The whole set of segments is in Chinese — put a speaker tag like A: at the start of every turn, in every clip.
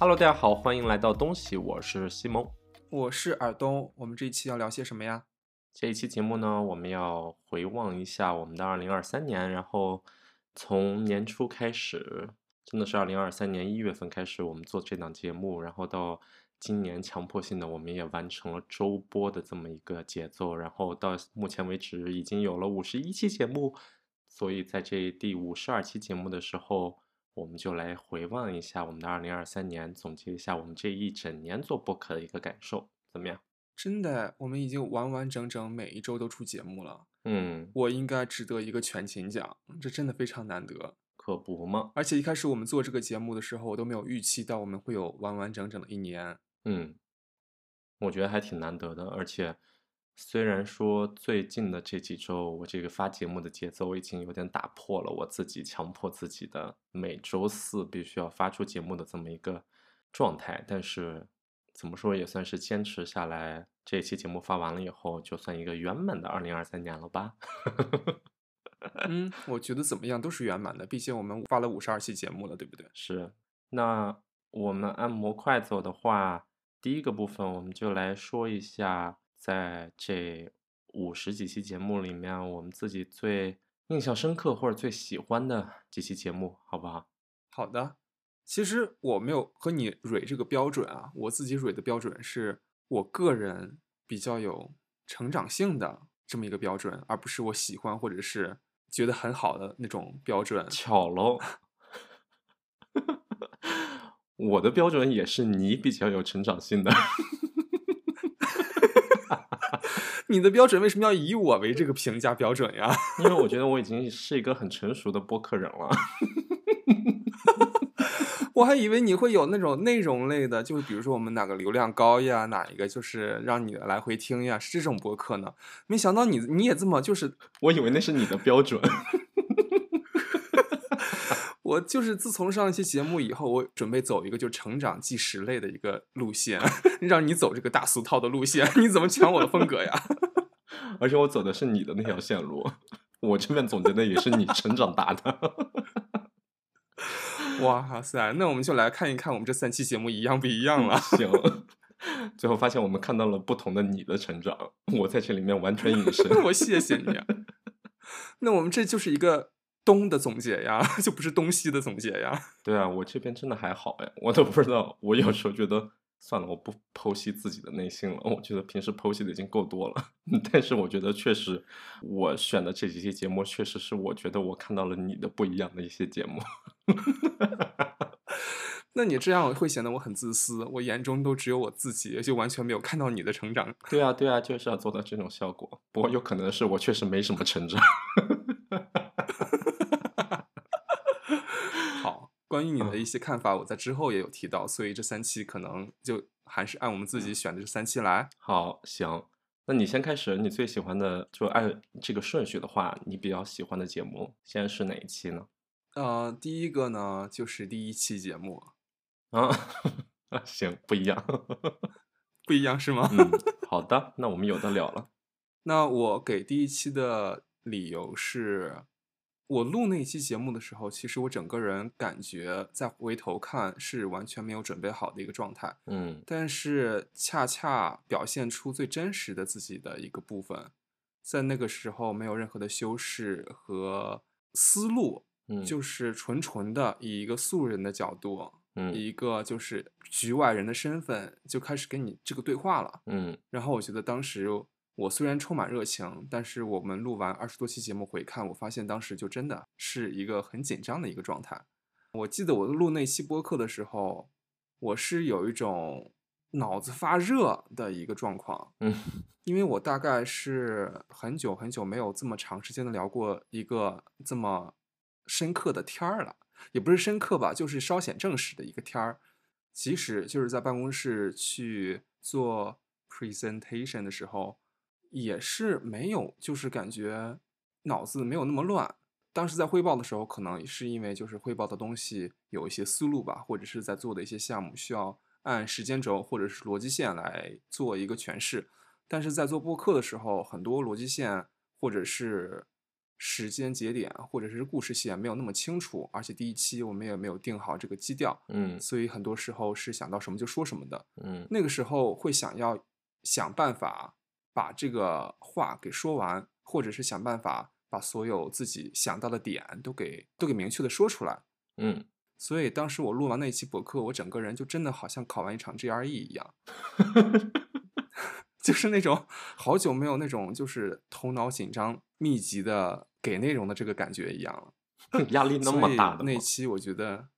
A: Hello，大家好，欢迎来到东西，我是西蒙。
B: 我是尔东，我们这一期要聊些什么呀？
A: 这一期节目呢，我们要回望一下我们的二零二三年，然后从年初开始，真的是二零二三年一月份开始我们做这档节目，然后到今年强迫性的我们也完成了周播的这么一个节奏，然后到目前为止已经有了五十一期节目，所以在这第五十二期节目的时候，我们就来回望一下我们的二零二三年，总结一下我们这一整年做播客的一个感受，怎么样？
B: 真的，我们已经完完整整每一周都出节目了，
A: 嗯，
B: 我应该值得一个全勤奖，这真的非常难得。
A: 可不嘛，
B: 而且一开始我们做这个节目的时候，我都没有预期到我们会有完完整整的一年。
A: 嗯，我觉得还挺难得的，而且虽然说最近的这几周，我这个发节目的节奏已经有点打破了我自己强迫自己的每周四必须要发出节目的这么一个状态，但是怎么说也算是坚持下来。这一期节目发完了以后，就算一个圆满的二零二三年了吧？
B: 嗯，我觉得怎么样都是圆满的，毕竟我们发了五十二期节目了，对不对？
A: 是。那我们按模块走的话，第一个部分我们就来说一下，在这五十几期节目里面，我们自己最印象深刻或者最喜欢的几期节目，好不好？
B: 好的。其实我没有和你蕊这个标准啊，我自己蕊的标准是我个人比较有成长性的这么一个标准，而不是我喜欢或者是觉得很好的那种标准。
A: 巧喽，我的标准也是你比较有成长性的。
B: 你的标准为什么要以我为这个评价标准呀？
A: 因为我觉得我已经是一个很成熟的播客人了。
B: 我还以为你会有那种内容类的，就是比如说我们哪个流量高呀，哪一个就是让你来回听呀，是这种播客呢？没想到你你也这么就是，
A: 我以为那是你的标准。
B: 我就是自从上一期节目以后，我准备走一个就成长纪实类的一个路线，让你走这个大俗套的路线，你怎么抢我的风格呀？
A: 而且我走的是你的那条线路，我这边总结的也是你成长大的。
B: 哇塞，那我们就来看一看我们这三期节目一样不一样了。
A: 行，最后发现我们看到了不同的你的成长，我在这里面完全隐身。
B: 我谢谢你。啊。那我们这就是一个东的总结呀，就不是东西的总结呀。
A: 对啊，我这边真的还好哎，我都不知道。我有时候觉得。算了，我不剖析自己的内心了。我觉得平时剖析的已经够多了，但是我觉得确实，我选的这几期节目确实是我觉得我看到了你的不一样的一些节目。
B: 那你这样会显得我很自私，我眼中都只有我自己，就完全没有看到你的成长。
A: 对啊，对啊，就是要做到这种效果。不过有可能是我确实没什么成长。
B: 关于你的一些看法，我在之后也有提到，所以这三期可能就还是按我们自己选的这三期来。
A: 好，行，那你先开始，你最喜欢的，就按这个顺序的话，你比较喜欢的节目，现在是哪一期呢？
B: 呃，第一个呢，就是第一期节目。
A: 啊，行，不一样，
B: 不一样是吗？
A: 嗯，好的，那我们有的聊了。
B: 那我给第一期的理由是。我录那期节目的时候，其实我整个人感觉再回头看是完全没有准备好的一个状态，
A: 嗯，
B: 但是恰恰表现出最真实的自己的一个部分，在那个时候没有任何的修饰和思路，
A: 嗯，
B: 就是纯纯的以一个素人的角度，
A: 嗯，
B: 一个就是局外人的身份就开始跟你这个对话了，
A: 嗯，
B: 然后我觉得当时。我虽然充满热情，但是我们录完二十多期节目回看，我发现当时就真的是一个很紧张的一个状态。我记得我录那期播客的时候，我是有一种脑子发热的一个状况，
A: 嗯，
B: 因为我大概是很久很久没有这么长时间的聊过一个这么深刻的天儿了，也不是深刻吧，就是稍显正式的一个天儿。即使就是在办公室去做 presentation 的时候。也是没有，就是感觉脑子没有那么乱。当时在汇报的时候，可能是因为就是汇报的东西有一些思路吧，或者是在做的一些项目需要按时间轴或者是逻辑线来做一个诠释。但是在做播客的时候，很多逻辑线或者是时间节点或者是故事线没有那么清楚，而且第一期我们也没有定好这个基调，
A: 嗯
B: 所以很多时候是想到什么就说什么的。
A: 嗯
B: 那个时候会想要想办法把这个话给说完，或者是想办法把所有自己想到的点都给都给明确的说出来。
A: 嗯，
B: 所以当时我录完那一期博客，我整个人就真的好像考完一场 GRE 一样，就是那种好久没有那种就是头脑紧张、密集的给内容的这个感觉一样了。
A: 压力那么大的？
B: 那期我觉得，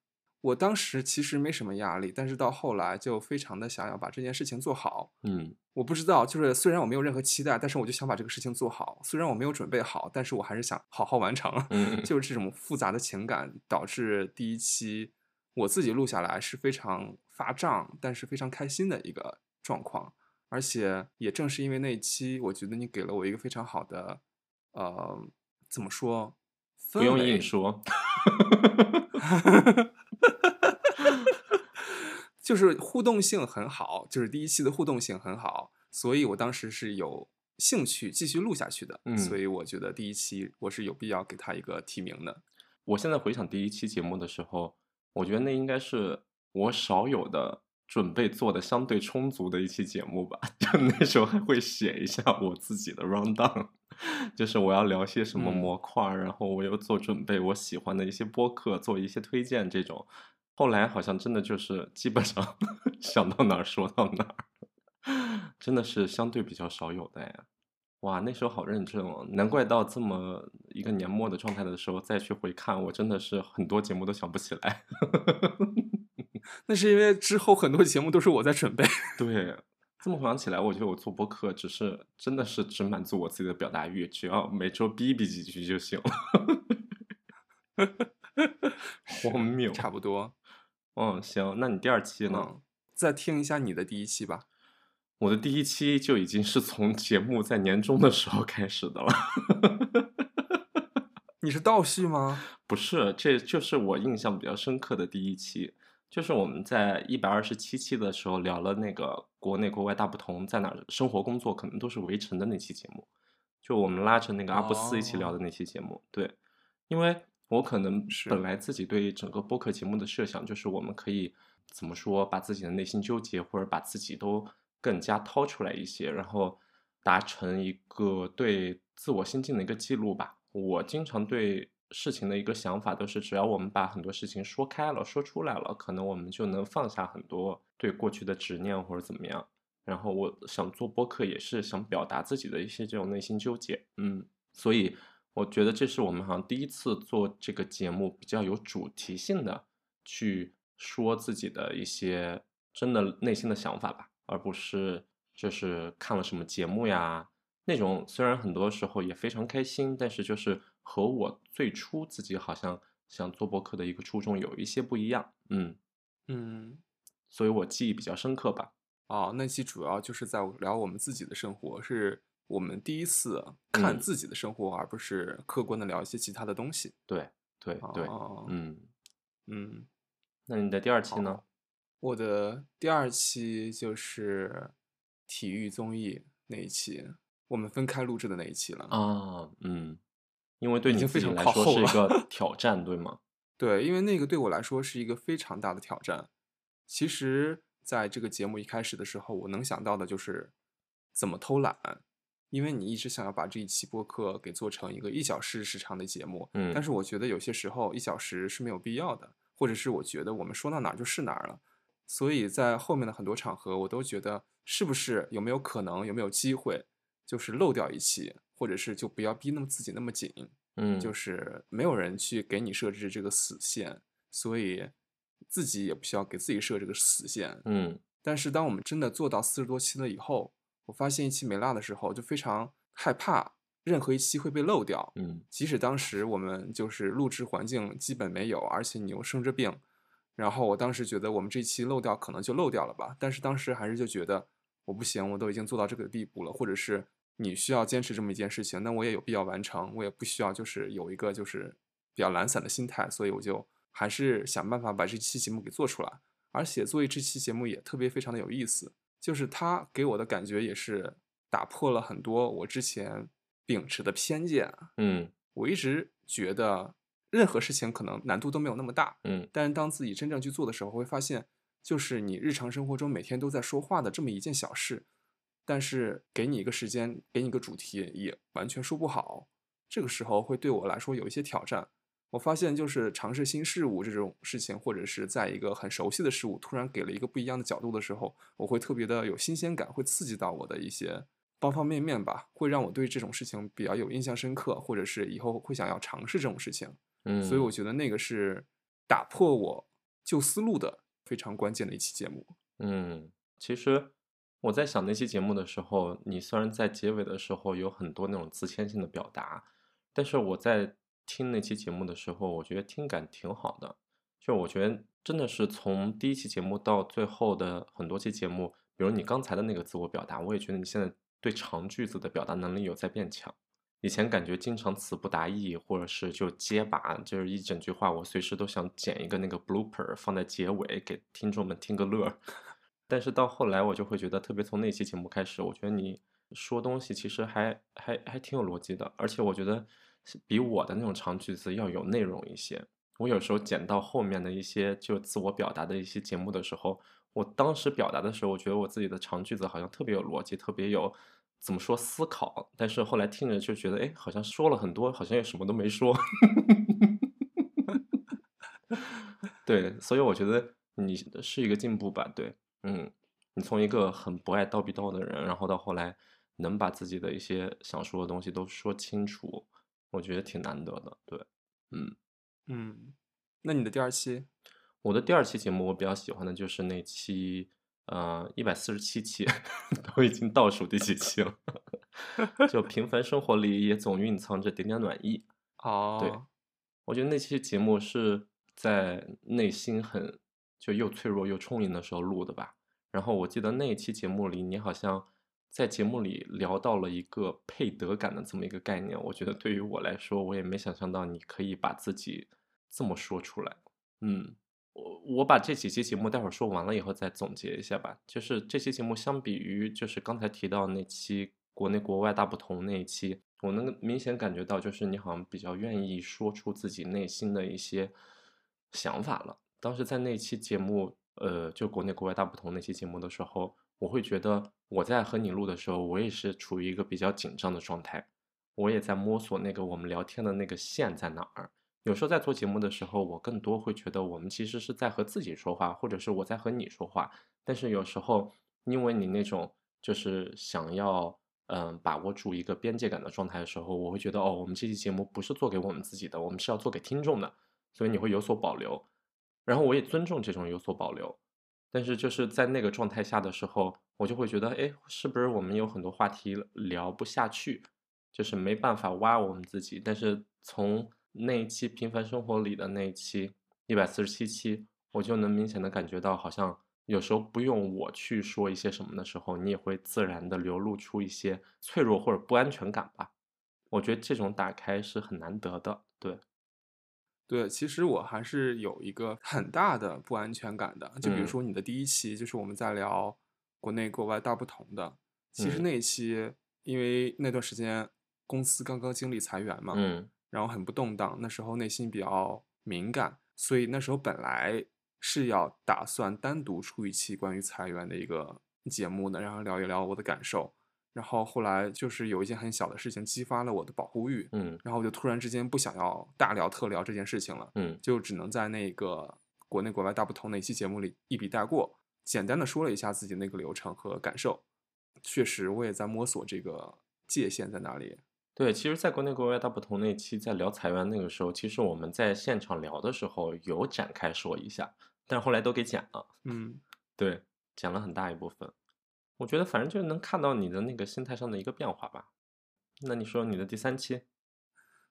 B: 我当时其实没什么压力，但是到后来就非常的想要把这件事情做好。
A: 嗯
B: 我不知道，就是虽然我没有任何期待，但是我就想把这个事情做好。虽然我没有准备好，但是我还是想好好完成。
A: 嗯
B: 就是这种复杂的情感导致第一期我自己录下来是非常发胀，但是非常开心的一个状况。而且也正是因为那一期，我觉得你给了我一个非常好的，呃，怎么说？
A: 不用硬说。
B: 就是互动性很好，就是第一期的互动性很好，所以我当时是有兴趣继续录下去的。
A: 嗯
B: 所以我觉得第一期我是有必要给他一个提名的。
A: 我现在回想第一期节目的时候，我觉得那应该是我少有的准备做的相对充足的一期节目吧。就那时候还会写一下我自己的 round down，就是我要聊些什么
B: 嗯
A: 模块儿，然后我又做准备我喜欢的一些播客，做一些推荐这种。后来好像真的就是基本上 想到哪儿说到哪儿，真的是相对比较少有的呀。哇，那时候好认真哦，难怪到这么一个年末的状态的时候再去回看，我真的是很多节目都想不起来。
B: 那是因为之后很多节目都是我在准备。
A: 对，这么回想起来，我觉得我做播客只是真的是只满足我自己的表达欲，只要每周逼逼几句就行了。荒谬，
B: 差不多。
A: 嗯，行，那你第二期呢？
B: 嗯，再听一下你的第一期吧。
A: 我的第一期就已经是从节目在年终的时候开始的了。
B: 你是倒叙吗？
A: 不是，这就是我印象比较深刻的第一期，就是我们在一百二十七期的时候聊了那个国内国外大不同，在哪儿生活工作可能都是围城的那期节目，就我们拉着那个阿布斯一起聊的那期节目。对，因为我可能
B: 是
A: 本来自己对整个播客节目的设想就是我们可以怎么说，把自己的内心纠结或者把自己都更加掏出来一些，然后达成一个对自我心境的一个记录吧。我经常对事情的一个想法都是，只要我们把很多事情说开了、说出来了，可能我们就能放下很多对过去的执念或者怎么样。然后我想做播客，也是想表达自己的一些这种内心纠结，嗯，所以我觉得这是我们好像第一次做这个节目比较有主题性的去说自己的一些真的内心的想法吧，而不是就是看了什么节目呀那种，虽然很多时候也非常开心，但是就是和我最初自己好像想做博客的一个初衷有一些不一样，嗯，
B: 嗯，
A: 所以我记忆比较深刻吧。
B: 哦，那期主要就是在聊我们自己的生活，是我们第一次看
A: 嗯
B: 自己的生活，而不是客观的聊一些其他的东西。
A: 对对对，
B: 哦，
A: 嗯，
B: 嗯，
A: 那你的第二期呢？
B: 我的第二期就是体育综艺那一期，我们分开录制的那一期了。
A: 啊，嗯，因为对
B: 已经非常来
A: 说是一个 挑战，对吗？
B: 对，因为那个对我来说是一个非常大的挑战。其实，在这个节目一开始的时候，我能想到的就是怎么偷懒，因为你一直想要把这一期播客给做成一个一小时时长的节目，
A: 嗯
B: 但是我觉得有些时候一小时是没有必要的，或者是我觉得我们说到哪儿就是哪儿了。所以在后面的很多场合，我都觉得是不是有没有可能，有没有机会，就是漏掉一期，或者是就不要逼那么自己那么紧。
A: 嗯，
B: 就是没有人去给你设置这个死线，所以自己也不需要给自己设这个死线。
A: 嗯
B: 但是当我们真的做到四十多期了以后，我发现一期没落的时候，就非常害怕任何一期会被漏掉。
A: 嗯
B: 即使当时我们就是录制环境基本没有，而且你又生着病，然后我当时觉得我们这期漏掉可能就漏掉了吧，但是当时还是就觉得我不行，我都已经做到这个地步了，或者是你需要坚持这么一件事情，那我也有必要完成，我也不需要就是有一个就是比较懒散的心态，所以我就还是想办法把这期节目给做出来。而且做这期节目也特别非常的有意思，就是它给我的感觉也是打破了很多我之前秉持的偏见。
A: 嗯
B: 我一直觉得任何事情可能难度都没有那么大，
A: 嗯
B: 但是当自己真正去做的时候，会发现，就是你日常生活中每天都在说话的这么一件小事，但是给你一个时间，给你一个主题，也完全说不好。这个时候会对我来说有一些挑战。我发现，就是尝试新事物这种事情，或者是在一个很熟悉的事物突然给了一个不一样的角度的时候，我会特别的有新鲜感，会刺激到我的一些方方面面吧，会让我对这种事情比较有印象深刻，或者是以后会想要尝试这种事情。
A: 嗯，
B: 所以我觉得那个是打破我旧思路的非常关键的一期节目。
A: 嗯，其实我在想那期节目的时候，你虽然在结尾的时候有很多那种自谦性的表达，但是我在听那期节目的时候，我觉得听感挺好的。就我觉得真的是从第一期节目到最后的很多期节目，比如你刚才的那个自我表达，我也觉得你现在对长句子的表达能力有在变强。以前感觉经常词不达意，或者是就结巴，就是一整句话，我随时都想剪一个那个 blooper 放在结尾给听众们听个乐。但是到后来，我就会觉得，特别从那期节目开始，我觉得你说东西其实还还还挺有逻辑的，而且我觉得比我的那种长句子要有内容一些。我有时候剪到后面的一些就自我表达的一些节目的时候，我当时表达的时候，我觉得我自己的长句子好像特别有逻辑，特别有怎么说思考。但是后来听着就觉得，哎，好像说了很多，好像也什么都没说。对，所以我觉得你是一个进步吧。对，嗯，你从一个很不爱叨逼叨的人，然后到后来能把自己的一些想说的东西都说清楚，我觉得挺难得的。对，嗯。
B: 嗯，那你的第二期？
A: 我的第二期节目，我比较喜欢的就是那期，呃，一百四十七期，都已经倒数第几期了？就平凡生活里也总蕴藏着点点暖意。哦对，
B: 哦，
A: 我觉得那期节目是在内心很就又脆弱又充盈的时候录的吧。然后我记得那一期节目里，你好像在节目里聊到了一个配得感的这么一个概念。我觉得对于我来说，我也没想象到你可以把自己这么说出来。嗯，我我把这几期节目待会儿说完了以后再总结一下吧。就是这期节目相比于就是刚才提到那期国内国外大不同那一期，我能明显感觉到就是你好像比较愿意说出自己内心的一些想法了。当时在那期节目，呃，就国内国外大不同那期节目的时候，我会觉得我在和你录的时候，我也是处于一个比较紧张的状态，我也在摸索那个我们聊天的那个线在哪儿。有时候在做节目的时候，我更多会觉得我们其实是在和自己说话，或者是我在和你说话。但是有时候，因为你那种就是想要嗯把握住一个边界感的状态的时候，我会觉得哦，我们这期节目不是做给我们自己的，我们是要做给听众的，所以你会有所保留。然后我也尊重这种有所保留，但是就是在那个状态下的时候，我就会觉得，哎，是不是我们有很多话题聊不下去，就是没办法挖我们自己。但是从那一期《平凡生活》里的那一期一百四十七期，我就能明显的感觉到，好像有时候不用我去说一些什么的时候，你也会自然的流露出一些脆弱或者不安全感吧。我觉得这种打开是很难得的，对。
B: 对，其实我还是有一个很大的不安全感的。就比如
A: 嗯
B: 说你的第一期，就是我们在聊国内国外大不同的。其实
A: 嗯
B: 那一期，因为那段时间公司刚刚经历裁员嘛，
A: 嗯
B: 然后很不动荡，那时候内心比较敏感，所以那时候本来是要打算单独出一期关于裁员的一个节目的，然后聊一聊我的感受。然后后来就是有一件很小的事情激发了我的保护欲，
A: 嗯
B: 然后我就突然之间不想要大聊特聊这件事情了，
A: 嗯
B: 就只能在那个国内国外大不同的一期节目里一笔带过，简单的说了一下自己那个流程和感受。确实，我也在摸索这个界限在哪里。
A: 对，其实，在国内国外大不同那期在聊裁员那个时候，其实我们在现场聊的时候有展开说一下，但是后来都给剪了。
B: 嗯，
A: 对，剪了很大一部分。我觉得反正就能看到你的那个心态上的一个变化吧。那你说你的第三期？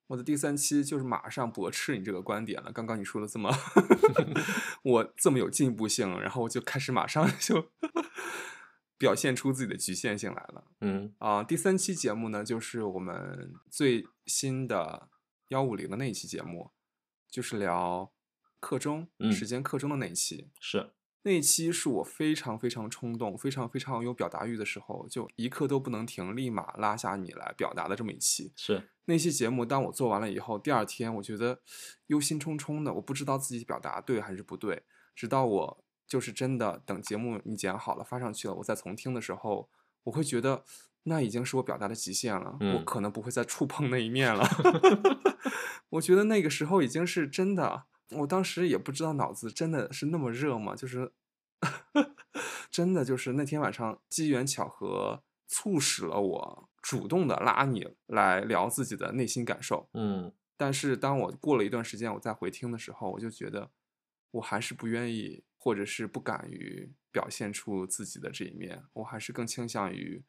B: 我的第三期就是马上驳斥你这个观点了。刚刚你说的这么，我这么有进步性，然后我就开始马上就 表现出自己的局限性来了。
A: 嗯
B: 啊、第三期节目呢，就是我们最新的幺五零的那一期节目，就是聊课中、
A: 嗯
B: 时间课中的那一期。
A: 是，
B: 那一期是我非常非常冲动、非常非常有表达欲的时候，就一刻都不能停，立马拉下你来表达的这么一期。
A: 是
B: 那期节目，当我做完了以后，第二天我觉得忧心忡忡的，我不知道自己表达对还是不对。直到我就是真的等节目你剪好了发上去了，我再重听的时候，我会觉得那已经是我表达的极限了，我
A: 嗯
B: 可能不会再触碰那一面了。我觉得那个时候已经是真的，我当时也不知道脑子真的是那么热吗？就是 真的就是那天晚上机缘巧合促使了我主动的拉你来聊自己的内心感受。
A: 嗯
B: 但是当我过了一段时间，我再回听的时候，我就觉得我还是不愿意，或者是不敢于表现出自己的这一面，我还是更倾向于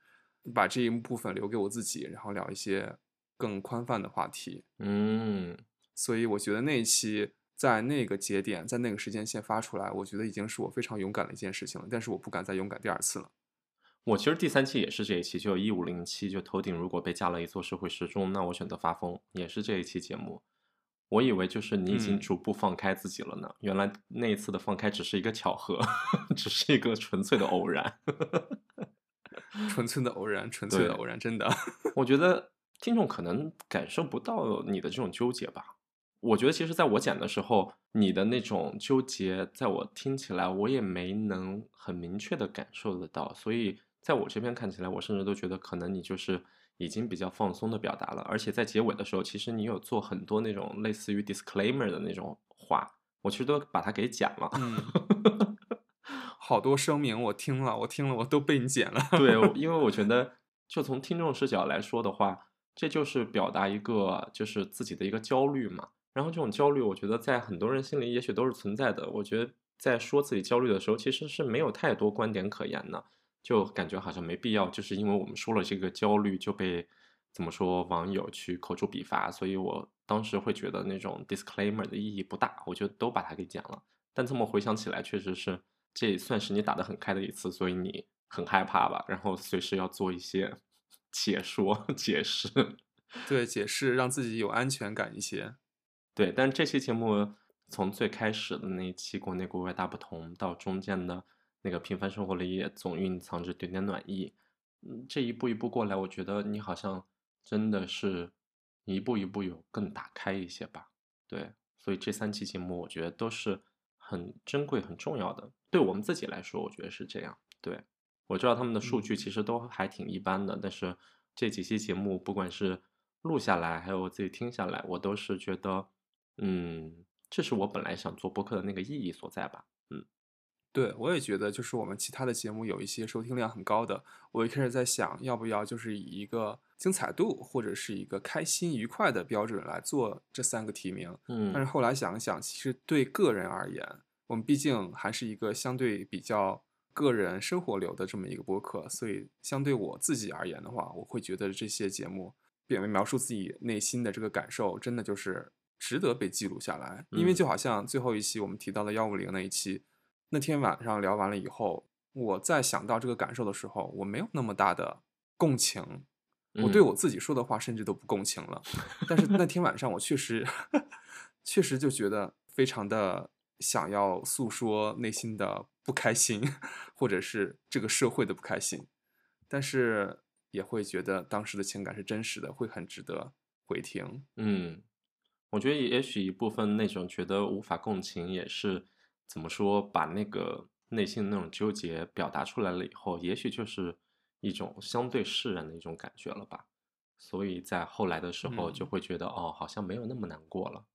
B: 把这一部分留给我自己，然后聊一些更宽泛的话题。
A: 嗯
B: 所以我觉得那一期在那个节点，在那个时间线发出来，我觉得已经是我非常勇敢的一件事情了。但是我不敢再勇敢第二次了。
A: 我其实第三期也是这一期，就一五零七，就头顶如果被加了一座社会时钟，那我选择发疯，也是这一期节目。我以为就是你已经
B: 嗯
A: 逐步放开自己了呢，原来那一次的放开只是一个巧合，只是一个纯粹的偶然。
B: 纯粹的偶然，纯粹的偶然，真的。
A: 我觉得听众可能感受不到你的这种纠结吧。我觉得其实在我剪的时候，你的那种纠结，在我听起来，我也没能很明确的感受得到。所以在我这边看起来，我甚至都觉得可能你就是已经比较放松的表达了。而且在结尾的时候，其实你有做很多那种类似于 disclaimer 的那种话，我其实都把它给剪了。
B: 嗯，好多声明我听了，我听了，我都被你剪了。
A: 对，因为我觉得，就从听众视角来说的话，这就是表达一个就是自己的一个焦虑嘛。然后这种焦虑，我觉得在很多人心里也许都是存在的。我觉得在说自己焦虑的时候，其实是没有太多观点可言的，就感觉好像没必要，就是因为我们说了这个焦虑，就被怎么说网友去口诛笔伐。所以我当时会觉得那种 disclaimer 的意义不大，我就都把它给剪了。但这么回想起来，确实是这也算是你打得很开的一次，所以你很害怕吧？然后随时要做一些 解说、解释。
B: 对，解释让自己有安全感一些。
A: 对，但这期节目从最开始的那一期国内国外大不同，到中间的那个平凡生活里也总蕴藏着点点暖意。嗯，这一步一步过来，我觉得你好像真的是一步一步有更打开一些吧。对，所以这三期节目我觉得都是很珍贵、很重要的。对我们自己来说，我觉得是这样。对，我知道他们的数据
B: 嗯
A: 其实都还挺一般的，但是这几期节目不管是录下来，还有我自己听下来，我都是觉得，嗯，这是我本来想做播客的那个意义所在吧。嗯
B: 对，我也觉得，就是我们其他的节目有一些收听量很高的，我一开始在想，要不要就是以一个精彩度或者是一个开心愉快的标准来做这三个提名。嗯但是
A: 嗯
B: 后来想一想，其实对个人而言，我们毕竟还是一个相对比较个人生活流的这么一个播客，所以相对我自己而言的话，我会觉得这些节目表描述自己内心的这个感受，真的就是值得被记录下来。因为
A: 嗯
B: 就好像最后一期我们提到的幺五零那一期，那天晚上聊完了以后，我在想到这个感受的时候，我没有那么大的共情。我对
A: 嗯
B: 我自己说的话甚至都不共情了，但是那天晚上我确实，确实就觉得非常的想要诉说内心的不开心，或者是这个社会的不开心，但是也会觉得当时的情感是真实的，会很值得回听。
A: 嗯，我觉得也许一部分那种觉得无法共情，也是怎么说，把那个内心的那种纠结表达出来了以后，也许就是一种相对释然的一种感觉了吧。所以在后来的时候，就
B: 嗯
A: 会觉得、哦，好像没有那么难过了。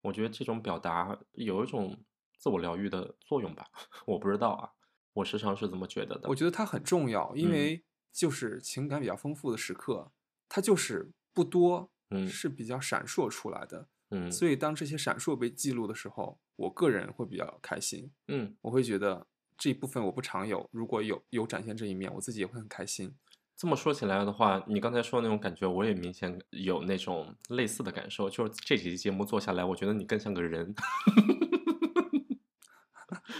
A: 我觉得这种表达有一种自我疗愈的作用吧，我不知道啊，我时常是这么觉得的。
B: 我觉得它很重要，因
A: 嗯
B: 为就是情感比较丰富的时刻，它就是不多，
A: 嗯
B: 是比较闪烁出来的。
A: 嗯
B: 所以当这些闪烁被记录的时候，我个人会比较开心，
A: 嗯，
B: 我会觉得这一部分我不常有，如果有有展现这一面，我自己也会很开心。
A: 这么说起来的话，你刚才说的那种感觉，我也明显有那种类似的感受。就是这几期节目做下来，我觉得你更像个人？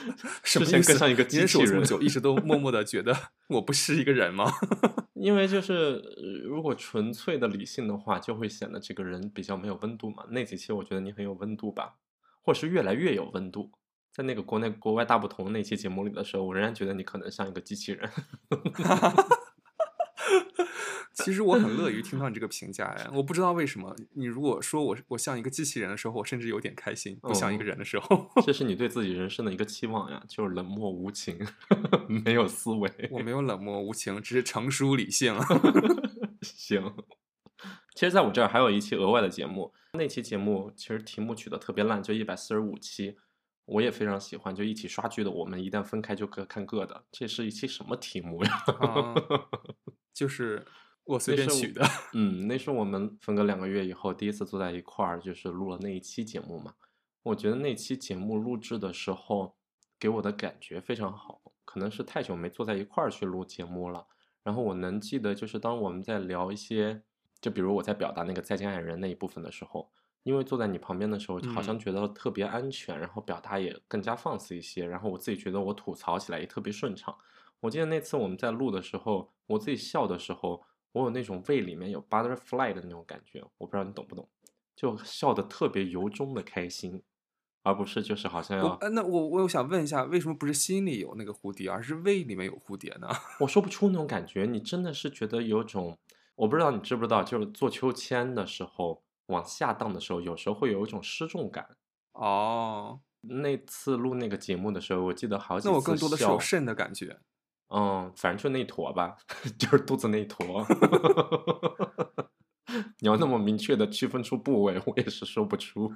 A: 之前更像一个机器人。
B: 我这么久，一直都默默的觉得 我不是一个人吗？
A: 因为就是呃如果纯粹的理性的话，就会显得这个人比较没有温度嘛。那几期我觉得你很有温度吧，或是越来越有温度，在那个国内国外大不同那期节目里的时候，我仍然觉得你可能像一个机器人。
B: 其实我很乐于听到你这个评价呀，我不知道为什么，你如果说我我像一个机器人的时候，我甚至有点开心；不像一个人的时候，
A: 这是你对自己人生的一个期望呀，就是冷漠无情，没有思维。
B: 我没有冷漠无情，只是成熟理性。
A: 行。其实，在我这儿还有一期额外的节目，那期节目其实题目取得特别烂，就一百四十五期，我也非常喜欢，就一起刷剧的。我们一旦分开就各看各的，这是一期什么题目呀？
B: 就是我随便取的。
A: 嗯，那是我们分隔两个月以后第一次坐在一块儿，就是录了那一期节目嘛。我觉得那期节目录制的时候给我的感觉非常好，可能是太久没坐在一块儿去录节目了。然后我能记得，就是当我们在聊一些。就比如我在表达那个再见爱人那一部分的时候，因为坐在你旁边的时候，好像觉得特别安全，然后表达也更加放肆一些，然后我自己觉得我吐槽起来也特别顺畅。我记得那次我们在录的时候，我自己笑的时候，我有那种胃里面有 butterfly 的那种感觉，我不知道你懂不懂，就笑得特别由衷的开心，而不是就是好像要……
B: 那我我想问一下，为什么不是心里有那个蝴蝶，而是胃里面有蝴蝶呢？
A: 我说不出那种感觉，你真的是觉得有种。我不知道你知不知道，就是坐秋千的时候，往下荡的时候，有时候会有一种失重感。
B: 哦，
A: 那次录那个节目的时候，我记得好几次。
B: 那我更多的是有肾的感觉。
A: 嗯，反正就那坨吧，就是肚子那坨。你要那么明确的区分出部位，我也是说不出。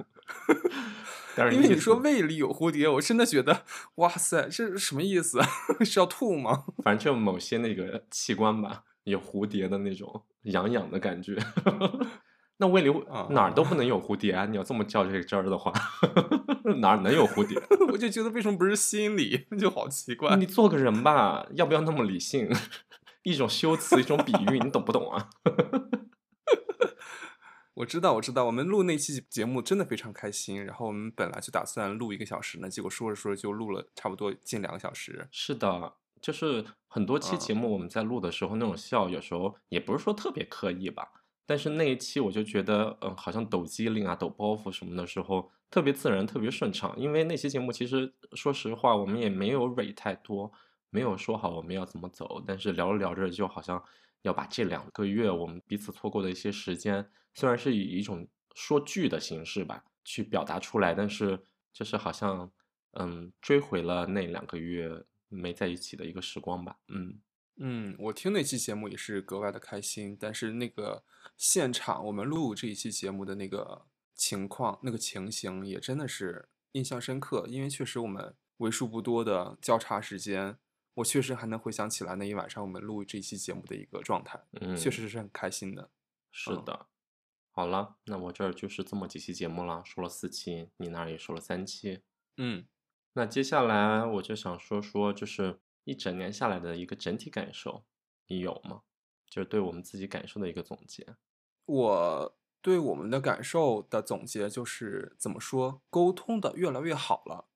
A: 但是
B: 因为你说胃里有蝴蝶，我真的觉得，哇塞，这是什么意思？是要吐吗？
A: 反正就某些那个器官吧。有蝴蝶的那种痒痒的感觉，那胃里哪儿都不能有蝴蝶啊！你要这么较这个真儿的话，哪儿能有蝴蝶？
B: 我就觉得为什么不是心理，就好奇怪。
A: 你做个人吧，要不要那么理性？一种修辞，一种比喻，你懂不懂啊？
B: 我知道，我知道，我们录那期节目真的非常开心。然后我们本来就打算录一个小时呢，结果说着说着就录了差不多近两个小时。
A: 是的。就是很多期节目我们在录的时候那种笑，有时候也不是说特别刻意吧，但是那一期我就觉得，嗯，好像抖机灵啊、抖包袱什么的时候特别自然、特别顺畅。因为那期节目其实说实话，我们也没有蕊太多，没有说好我们要怎么走，但是聊着聊着就好像要把这两个月我们彼此错过的一些时间，虽然是以一种说剧的形式吧去表达出来，但是就是好像嗯追回了那两个月。没在一起的一个时光吧，
B: 嗯嗯，我听那期节目也是格外的开心，但是那个现场我们录这一期节目的那个情况、那个情形也真的是印象深刻，因为确实我们为数不多的交叉时间，我确实还能回想起来那一晚上我们录这一期节目的一个状态，
A: 嗯，
B: 确实是很开心的。
A: 是的，好了，那我这儿就是这么几期节目了，说了四期，你那儿也说了三期，
B: 嗯。
A: 那接下来我就想说说，就是一整年下来的一个整体感受，你有吗？就是对我们自己感受的一个总结。
B: 我对我们的感受的总结就是怎么说，沟通的越来越好了。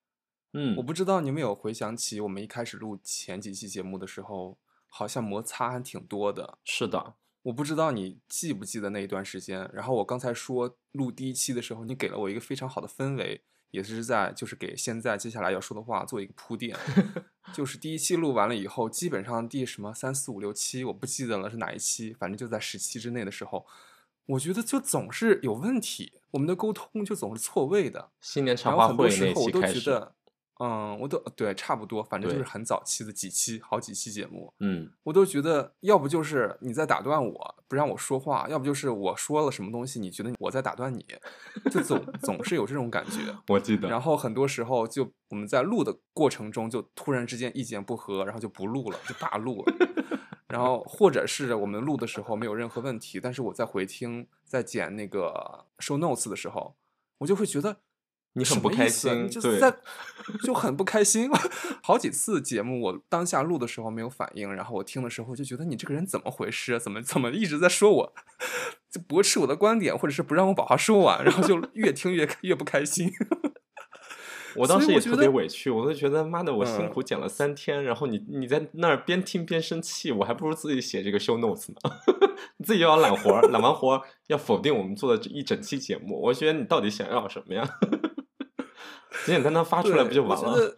A: 嗯，
B: 我不知道你有没有回想起我们一开始录前几期节目的时候，好像摩擦还挺多的。
A: 是的，
B: 我不知道你记不记得那一段时间。然后我刚才说录第一期的时候，你给了我一个非常好的氛围。也是在就是给现在接下来要说的话做一个铺垫，就是第一期录完了以后，基本上第什么三四五六七我不记得了是哪一期，反正就在十期之内的时候，我觉得就总是有问题，我们的沟通就总是错位的。
A: 新年茶话会
B: 那期开始。嗯，我都对，差不多，反正就是很早期的几期，好几期节目，
A: 嗯，
B: 我都觉得，要不就是你在打断我，不让我说话，要不就是我说了什么东西，你觉得我在打断你，就总总是有这种感觉。
A: 我记得。
B: 然后很多时候，就我们在录的过程中，就突然之间意见不合，然后就不录了，就罢录了。然后或者是我们录的时候没有任何问题，但是我在回听、在剪那个 show notes 的时候，我就会觉得。
A: 你很不开心，
B: 就是在就很不开心。好几次节目我当下录的时候没有反应，然后我听的时候就觉得你这个人怎么回事？怎么怎么一直在说我，就驳斥我的观点，或者是不让我把话说完，然后就 越听越越不开心。
A: 我当时也特别委屈，我都觉得妈的，我辛苦剪了三天，然后你你在那儿边听边生气，我还不如自己写这个 show notes 呢。你自己又要揽活，揽完活要否定我们做的这一整期节目，我觉得你到底想要什么呀？简简单单发出来不就完了？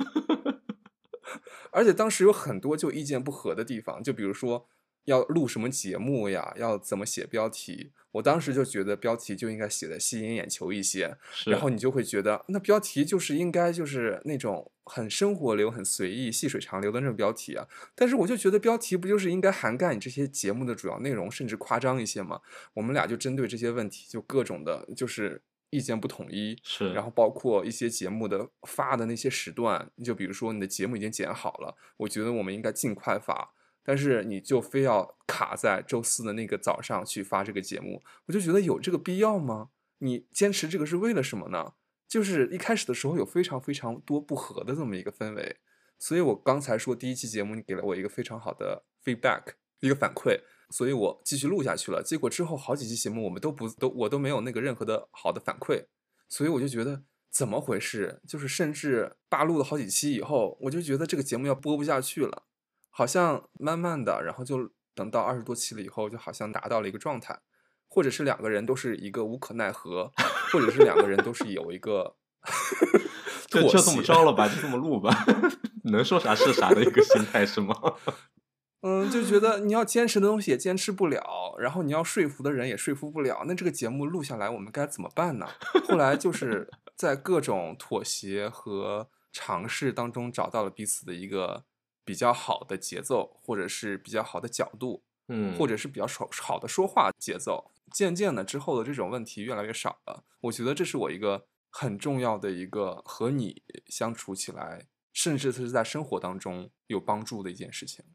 B: 而且当时有很多就意见不合的地方，就比如说要录什么节目呀，要怎么写标题。我当时就觉得标题就应该写的吸引眼球一些，然后你就会觉得那标题就是应该就是那种很生活流、很随意、细水长流的那种标题啊。但是我就觉得标题不就是应该涵盖你这些节目的主要内容，甚至夸张一些吗？我们俩就针对这些问题，就各种的，就是意见不统一。
A: 是，
B: 然后包括一些节目的发的那些时段，就比如说你的节目已经剪好了，我觉得我们应该尽快发，但是你就非要卡在周四的那个早上去发这个节目，我就觉得有这个必要吗？你坚持这个是为了什么呢？就是一开始的时候有非常非常多不合的这么一个氛围，所以我刚才说第一期节目你给了我一个非常好的 feedback，一个反馈，所以我继续录下去了。结果之后好几期节目我们都不都我都没有那个任何的好的反馈，所以我就觉得怎么回事？就是甚至大录了好几期以后，我就觉得这个节目要播不下去了，好像慢慢的，然后就等到二十多期了以后，就好像达到了一个状态，或者是两个人都是一个无可奈何，或者是两个人都是有一个
A: 就这么着了吧，就这么录吧，能说啥是啥的一个心态是吗？
B: 嗯，就觉得你要坚持的东西也坚持不了，然后你要说服的人也说服不了，那这个节目录下来我们该怎么办呢？后来就是 在各种妥协和尝试当中找到了彼此的一个比较好的节奏，或者是比较好的角度，
A: 嗯，
B: 或者是比较好好的说话节奏。渐渐的之后的这种问题越来越少了，我觉得这是我一个很重要的一个和你相处起来，甚至是在生活当中有帮助的一件事情。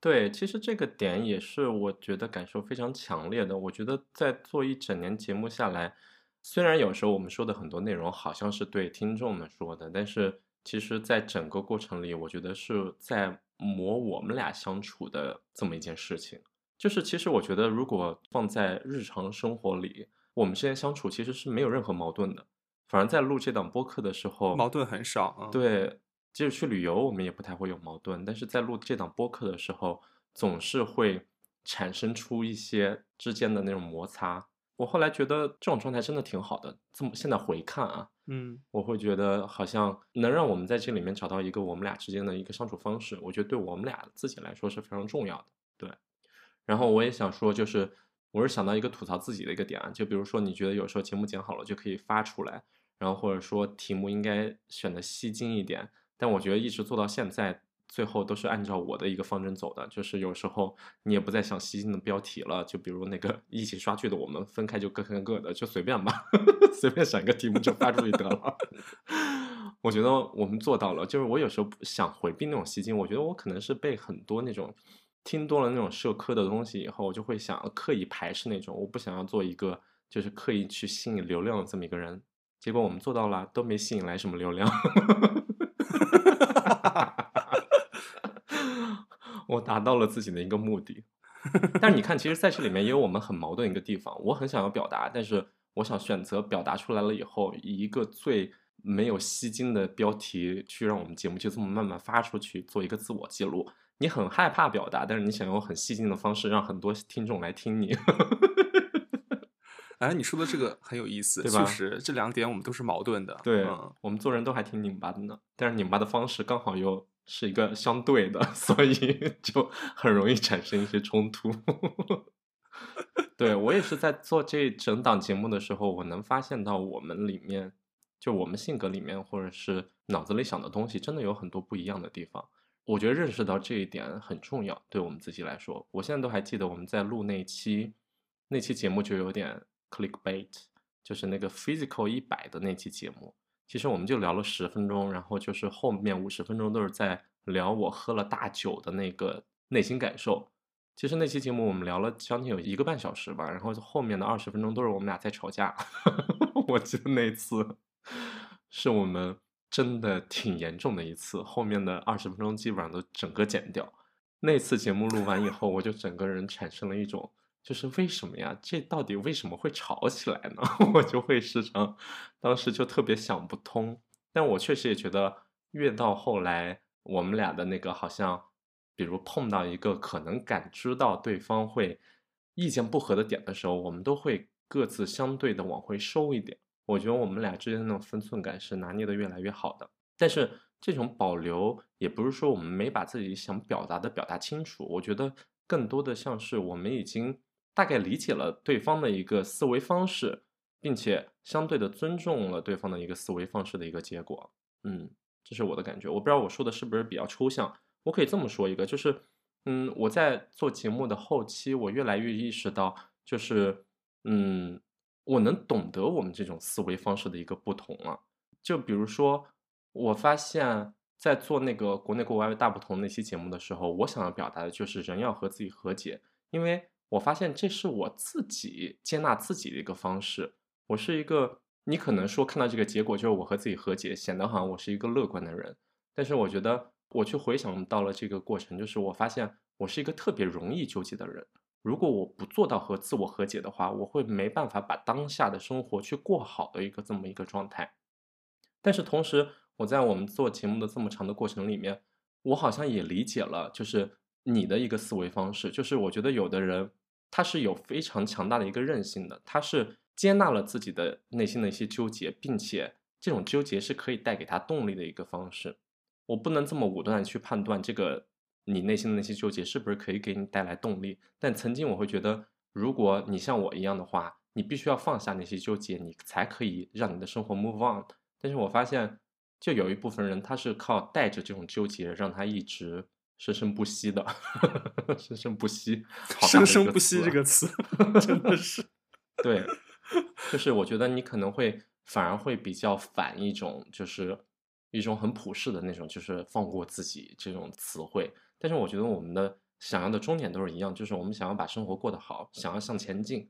A: 对，其实这个点也是我觉得感受非常强烈的。我觉得在做一整年节目下来，虽然有时候我们说的很多内容好像是对听众们说的，但是其实在整个过程里，我觉得是在磨我们俩相处的这么一件事情。就是其实我觉得，如果放在日常生活里，我们之间相处其实是没有任何矛盾的，反而在录这档播客的时候，
B: 矛盾很少啊。
A: 对，即使去旅游，我们也不太会有矛盾，但是在录这档播客的时候，总是会产生出一些之间的那种摩擦。我后来觉得这种状态真的挺好的。这么现在回看啊，
B: 嗯
A: 我会觉得好像能让我们在这里面找到一个我们俩之间的一个相处方式，我觉得对我们俩自己来说是非常重要的。对，然后我也想说，就是我是想到一个吐槽自己的一个点啊，就比如说你觉得有时候节目剪好了就可以发出来，然后或者说题目应该选的吸睛一点，但我觉得一直做到现在，最后都是按照我的一个方针走的，就是有时候你也不再想吸睛的标题了，就比如那个一起刷剧的，我们分开就各看各的，就随便吧，随便选个题目就发出去得了。我觉得我们做到了，就是我有时候想回避那种吸睛，我觉得我可能是被很多那种听多了那种社科的东西以后，我就会想刻意排斥那种，我不想要做一个就是刻意去吸引流量的这么一个人。结果我们做到了，都没吸引来什么流量。我达到了自己的一个目的，但是你看，其实在这里面也有我们很矛盾一个地方。我很想要表达，但是我想选择表达出来了以后，以一个最没有吸睛的标题去让我们节目就这么慢慢发出去，做一个自我记录。你很害怕表达，但是你想用很吸睛的方式让很多听众来听你。
B: 哎，你说的这个很有意思，
A: 对吧
B: 确实这两点我们都是矛盾的。
A: 对、
B: 嗯，
A: 我们做人都还挺拧巴的呢，但是拧巴的方式刚好又是一个相对的，所以 就很容易产生一些冲突。对我也是在做这整档节目的时候，我能发现到我们里面，就我们性格里面，或者是脑子里想的东西，真的有很多不一样的地方。我觉得认识到这一点很重要，对我们自己来说。我现在都还记得我们在录那期那期节目就有点 clickbait，就是那个 physical 一百的那期节目。其实我们就聊了十分钟，然后就是后面五十分钟都是在聊我喝了大酒的那个内心感受。其实那期节目我们聊了将近有一个半小时吧，然后后面的二十分钟都是我们俩在吵架。我记得那次是我们真的挺严重的一次，后面的二十分钟基本上都整个剪掉。那次节目录完以后，我就整个人产生了一种，就是为什么呀？这到底为什么会吵起来呢？我就会时常，当时就特别想不通。但我确实也觉得，越到后来，我们俩的那个好像，比如碰到一个可能感知到对方会意见不合的点的时候，我们都会各自相对的往回收一点。我觉得我们俩之间的那种分寸感是拿捏的越来越好的。但是这种保留也不是说我们没把自己想表达的表达清楚，我觉得更多的像是我们已经大概理解了对方的一个思维方式，并且相对的尊重了对方的一个思维方式的一个结果。嗯，这是我的感觉。我不知道我说的是不是比较抽象。我可以这么说一个，就是嗯，我在做节目的后期，我越来越意识到，就是嗯，我能懂得我们这种思维方式的一个不同了。就比如说。我发现，在做那个国内国外大不同那期节目的时候，我想要表达的就是人要和自己和解，因为我发现这是我自己接纳自己的一个方式。我是一个，你可能说看到这个结果就是我和自己和解，显得好像我是一个乐观的人，但是我觉得我去回想到了这个过程，就是我发现我是一个特别容易纠结的人。如果我不做到和自我和解的话，我会没办法把当下的生活去过好的一个这么一个状态。但是同时，我在我们做节目的这么长的过程里面，我好像也理解了，就是你的一个思维方式，就是我觉得有的人他是有非常强大的一个韧性的，他是接纳了自己的内心的一些纠结，并且这种纠结是可以带给他动力的一个方式。我不能这么武断的去判断这个你内心的那些纠结是不是可以给你带来动力，但曾经我会觉得，如果你像我一样的话，你必须要放下那些纠结，你才可以让你的生活 move on。但是我发现。就有一部分人，他是靠带着这种纠结，让他一直生生不息的，生生不息，
B: 生生不息这个词 真的是，
A: 对，就是我觉得你可能会反而会比较反一种，就是一种很普世的那种，就是放过自己这种词汇。但是我觉得我们的想要的终点都是一样，就是我们想要把生活过得好，想要向前进。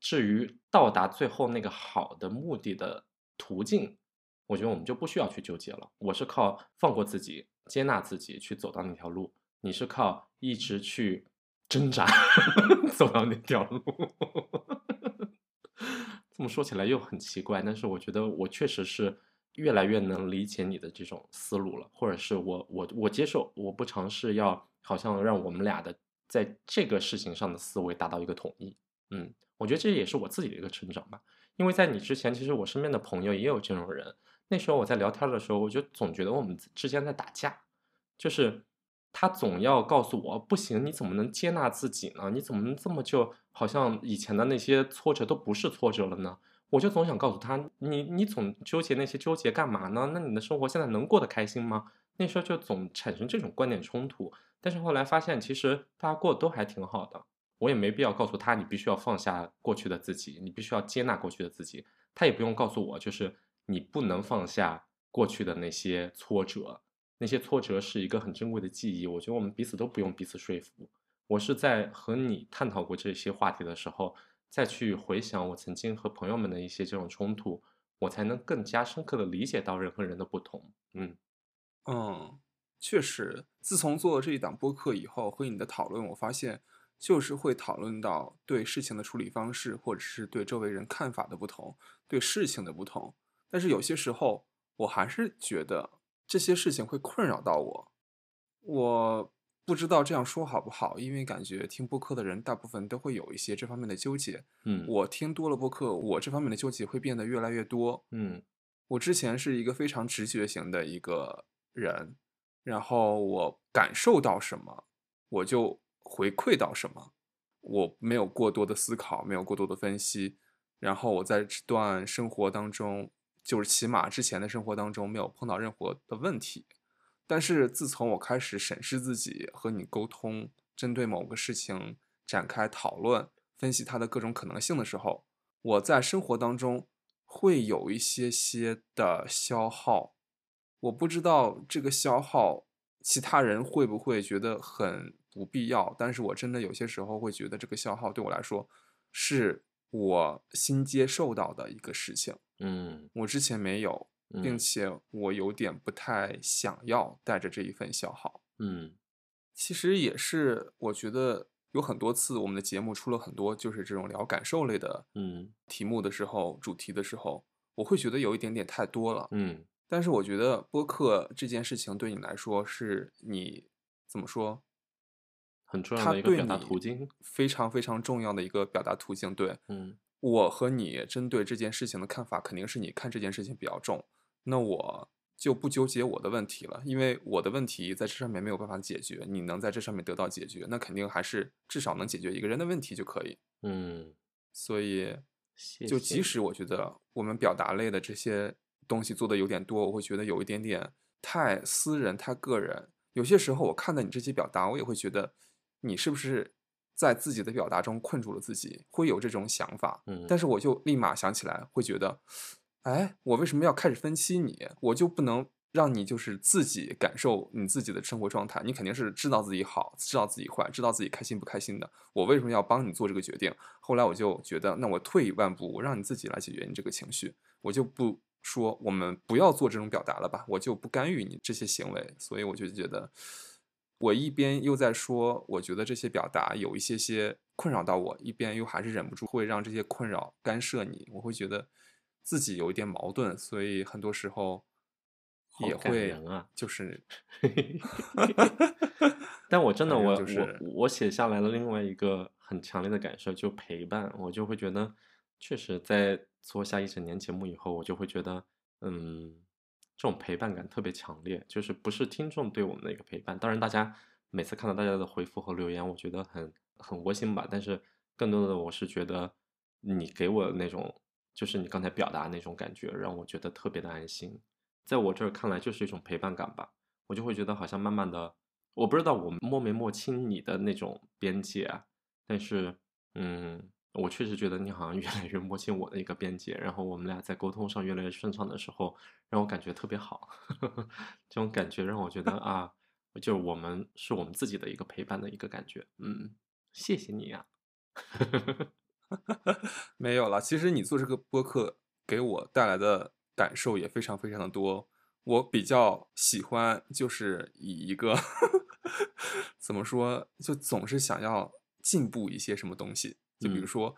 A: 至于到达最后那个好的目的的途径。我觉得我们就不需要去纠结了。我是靠放过自己、接纳自己去走到那条路，你是靠一直去挣扎 走到那条路。这么说起来又很奇怪，但是我觉得我确实是越来越能理解你的这种思路了，或者是我我我接受，我不尝试要好像让我们俩的在这个事情上的思维达到一个统一。嗯，我觉得这也是我自己的一个成长吧。因为在你之前，其实我身边的朋友也有这种人。那时候我在聊天的时候，我就总觉得我们之间在打架，就是他总要告诉我不行，你怎么能接纳自己呢？你怎么能这么就好像以前的那些挫折都不是挫折了呢？我就总想告诉他，你你总纠结那些纠结干嘛呢？那你的生活现在能过得开心吗？那时候就总产生这种观点冲突。但是后来发现，其实大家过得都还挺好的，我也没必要告诉他，你必须要放下过去的自己，你必须要接纳过去的自己。他也不用告诉我，就是。你不能放下过去的那些挫折，那些挫折是一个很珍贵的记忆。我觉得我们彼此都不用彼此说服。我是在和你探讨过这些话题的时候，再去回想我曾经和朋友们的一些这种冲突，我才能更加深刻的理解到人和人的不同。嗯
B: 嗯，确实，自从做了这一档播客以后，和你的讨论，我发现就是会讨论到对事情的处理方式，或者是对周围人看法的不同，对事情的不同。但是有些时候，我还是觉得这些事情会困扰到我。我不知道这样说好不好，因为感觉听播客的人大部分都会有一些这方面的纠结。
A: 嗯，
B: 我听多了播客，我这方面的纠结会变得越来越多。
A: 嗯，
B: 我之前是一个非常直觉型的一个人，然后我感受到什么，我就回馈到什么，我没有过多的思考，没有过多的分析，然后我在这段生活当中。就是起码之前的生活当中没有碰到任何的问题，但是自从我开始审视自己，和你沟通，针对某个事情展开讨论，分析它的各种可能性的时候，我在生活当中会有一些些的消耗。我不知道这个消耗其他人会不会觉得很不必要，但是我真的有些时候会觉得这个消耗对我来说是我新接受到的一个事情。
A: 嗯，
B: 我之前没有，并且我有点不太想要带着这一份消耗。
A: 嗯，
B: 其实也是，我觉得有很多次我们的节目出了很多就是这种聊感受类的
A: 嗯
B: 题目的时候，主题的时候，我会觉得有一点点太多了。
A: 嗯，
B: 但是我觉得播客这件事情对你来说是你怎么说？
A: 很重要的一个表达途径，
B: 非常非常重要的一个表达途径。对，
A: 嗯。
B: 我和你针对这件事情的看法，肯定是你看这件事情比较重，那我就不纠结我的问题了，因为我的问题在这上面没有办法解决，你能在这上面得到解决，那肯定还是至少能解决一个人的问题就可以。
A: 嗯，
B: 所以，就即使我觉得我们表达类的这些东西做的有点多，我会觉得有一点点太私人、太个人。有些时候我看到你这些表达，我也会觉得你是不是在自己的表达中困住了自己，会有这种想法。
A: 嗯
B: 但是我就立马想起来，会觉得，哎，我为什么要开始分析你？我就不能让你就是自己感受你自己的生活状态？你肯定是知道自己好，知道自己坏，知道自己开心不开心的。我为什么要帮你做这个决定？后来我就觉得，那我退一万步，我让你自己来解决你这个情绪，我就不说我们不要做这种表达了吧，我就不干预你这些行为。所以我就觉得，我一边又在说，我觉得这些表达有一些些困扰到我，一边又还是忍不住会让这些困扰干涉你，我会觉得自己有一点矛盾，所以很多时候也会就是
A: 但我真的我
B: 就是
A: 我我写下来了另外一个很强烈的感受，就陪伴，我就会觉得，确实在做下一整年节目以后，我就会觉得，嗯，这种陪伴感特别强烈，就是不是听众对我们的一个陪伴，当然大家每次看到大家的回复和留言，我觉得很很窝心吧，但是更多的我是觉得你给我的那种，就是你刚才表达那种感觉，让我觉得特别的安心，在我这儿看来就是一种陪伴感吧。我就会觉得好像慢慢的，我不知道我摸没摸清你的那种边界啊，但是，嗯，我确实觉得你好像越来越摸清我的一个边界，然后我们俩在沟通上越来越顺畅的时候，让我感觉特别好，这种感觉让我觉得啊，就是我们是我们自己的一个陪伴的一个感觉，嗯，谢谢你呀、
B: 没有了。其实你做这个播客给我带来的感受也非常非常的多。我比较喜欢就是以一个 怎么说，就总是想要进步一些什么东西。就比如
A: 嗯
B: 说，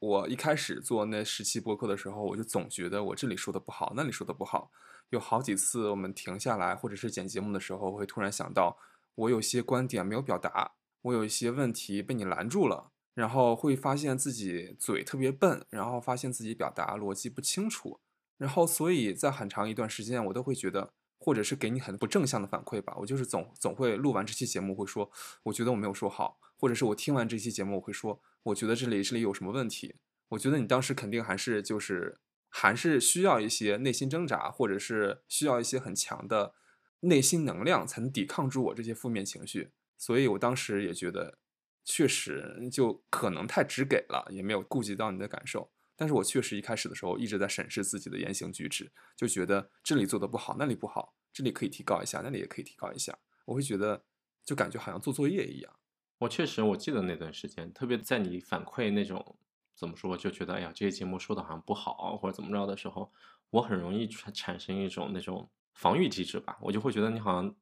B: 我一开始做那十期播客的时候，我就总觉得我这里说的不好，那里说的不好。有好几次我们停下来，或者是剪节目的时候，会突然想到，我有些观点没有表达，我有一些问题被你拦住了。然后会发现自己嘴特别笨，然后发现自己表达逻辑不清楚，然后所以在很长一段时间，我都会觉得，或者是给你很不正向的反馈吧，我就是总总会录完这期节目会说，我觉得我没有说好，或者是我听完这期节目我会说，我觉得这里这里有什么问题，我觉得你当时肯定还是就是还是需要一些内心挣扎，或者是需要一些很强的内心能量才能抵抗住我这些负面情绪，所以我当时也觉得。确实就可能太直给了，也没有顾及到你的感受。但是我确实一开始的时候一直在审视自己的言行举止，就觉得这里做的不好，那里不好，这里可以提高一下，那里也可以提高一下。我会觉得就感觉好像做作业一样。
A: 我确实我记得那段时间，特别在你反馈那种怎么说，就觉得哎呀这些节目说的好像不好或者怎么着的时候，我很容易产产生一种那种防御机制吧，我就会觉得你好像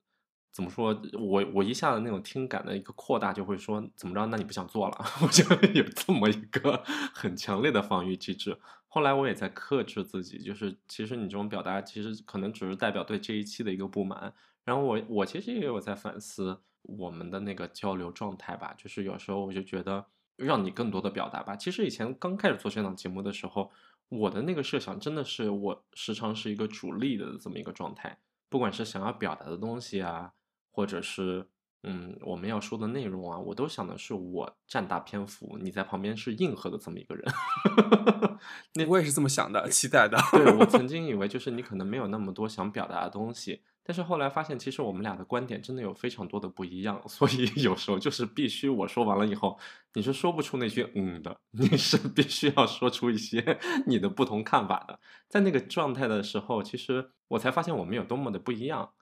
A: 怎么说，我我一下子那种听感的一个扩大，就会说怎么着，那你不想做了，我就有这么一个很强烈的防御机制。后来我也在克制自己，就是其实你这种表达，其实可能只是代表对这一期的一个不满。然后我我其实也有在反思我们的那个交流状态吧，就是有时候我就觉得让你更多的表达吧。其实以前刚开始做这档节目的时候，我的那个设想真的是我时常是一个主力的这么一个状态，不管是想要表达的东西啊。或者是嗯，我们要说的内容啊，我都想的是我占大篇幅，你在旁边是应和的这么一个人。
B: 那我也是这么想的，期待的。
A: 对我曾 经以为就是你可能没有那么多想表达的东西，但是后来发现其实我们俩的观点真的有非常多的不一样，所以有时候就是必须我说完了以后，你是说不出那句嗯的，你是必须要说出一些你的不同看法的。在那个状态的时候，其实我才发现我们有多么的不一样，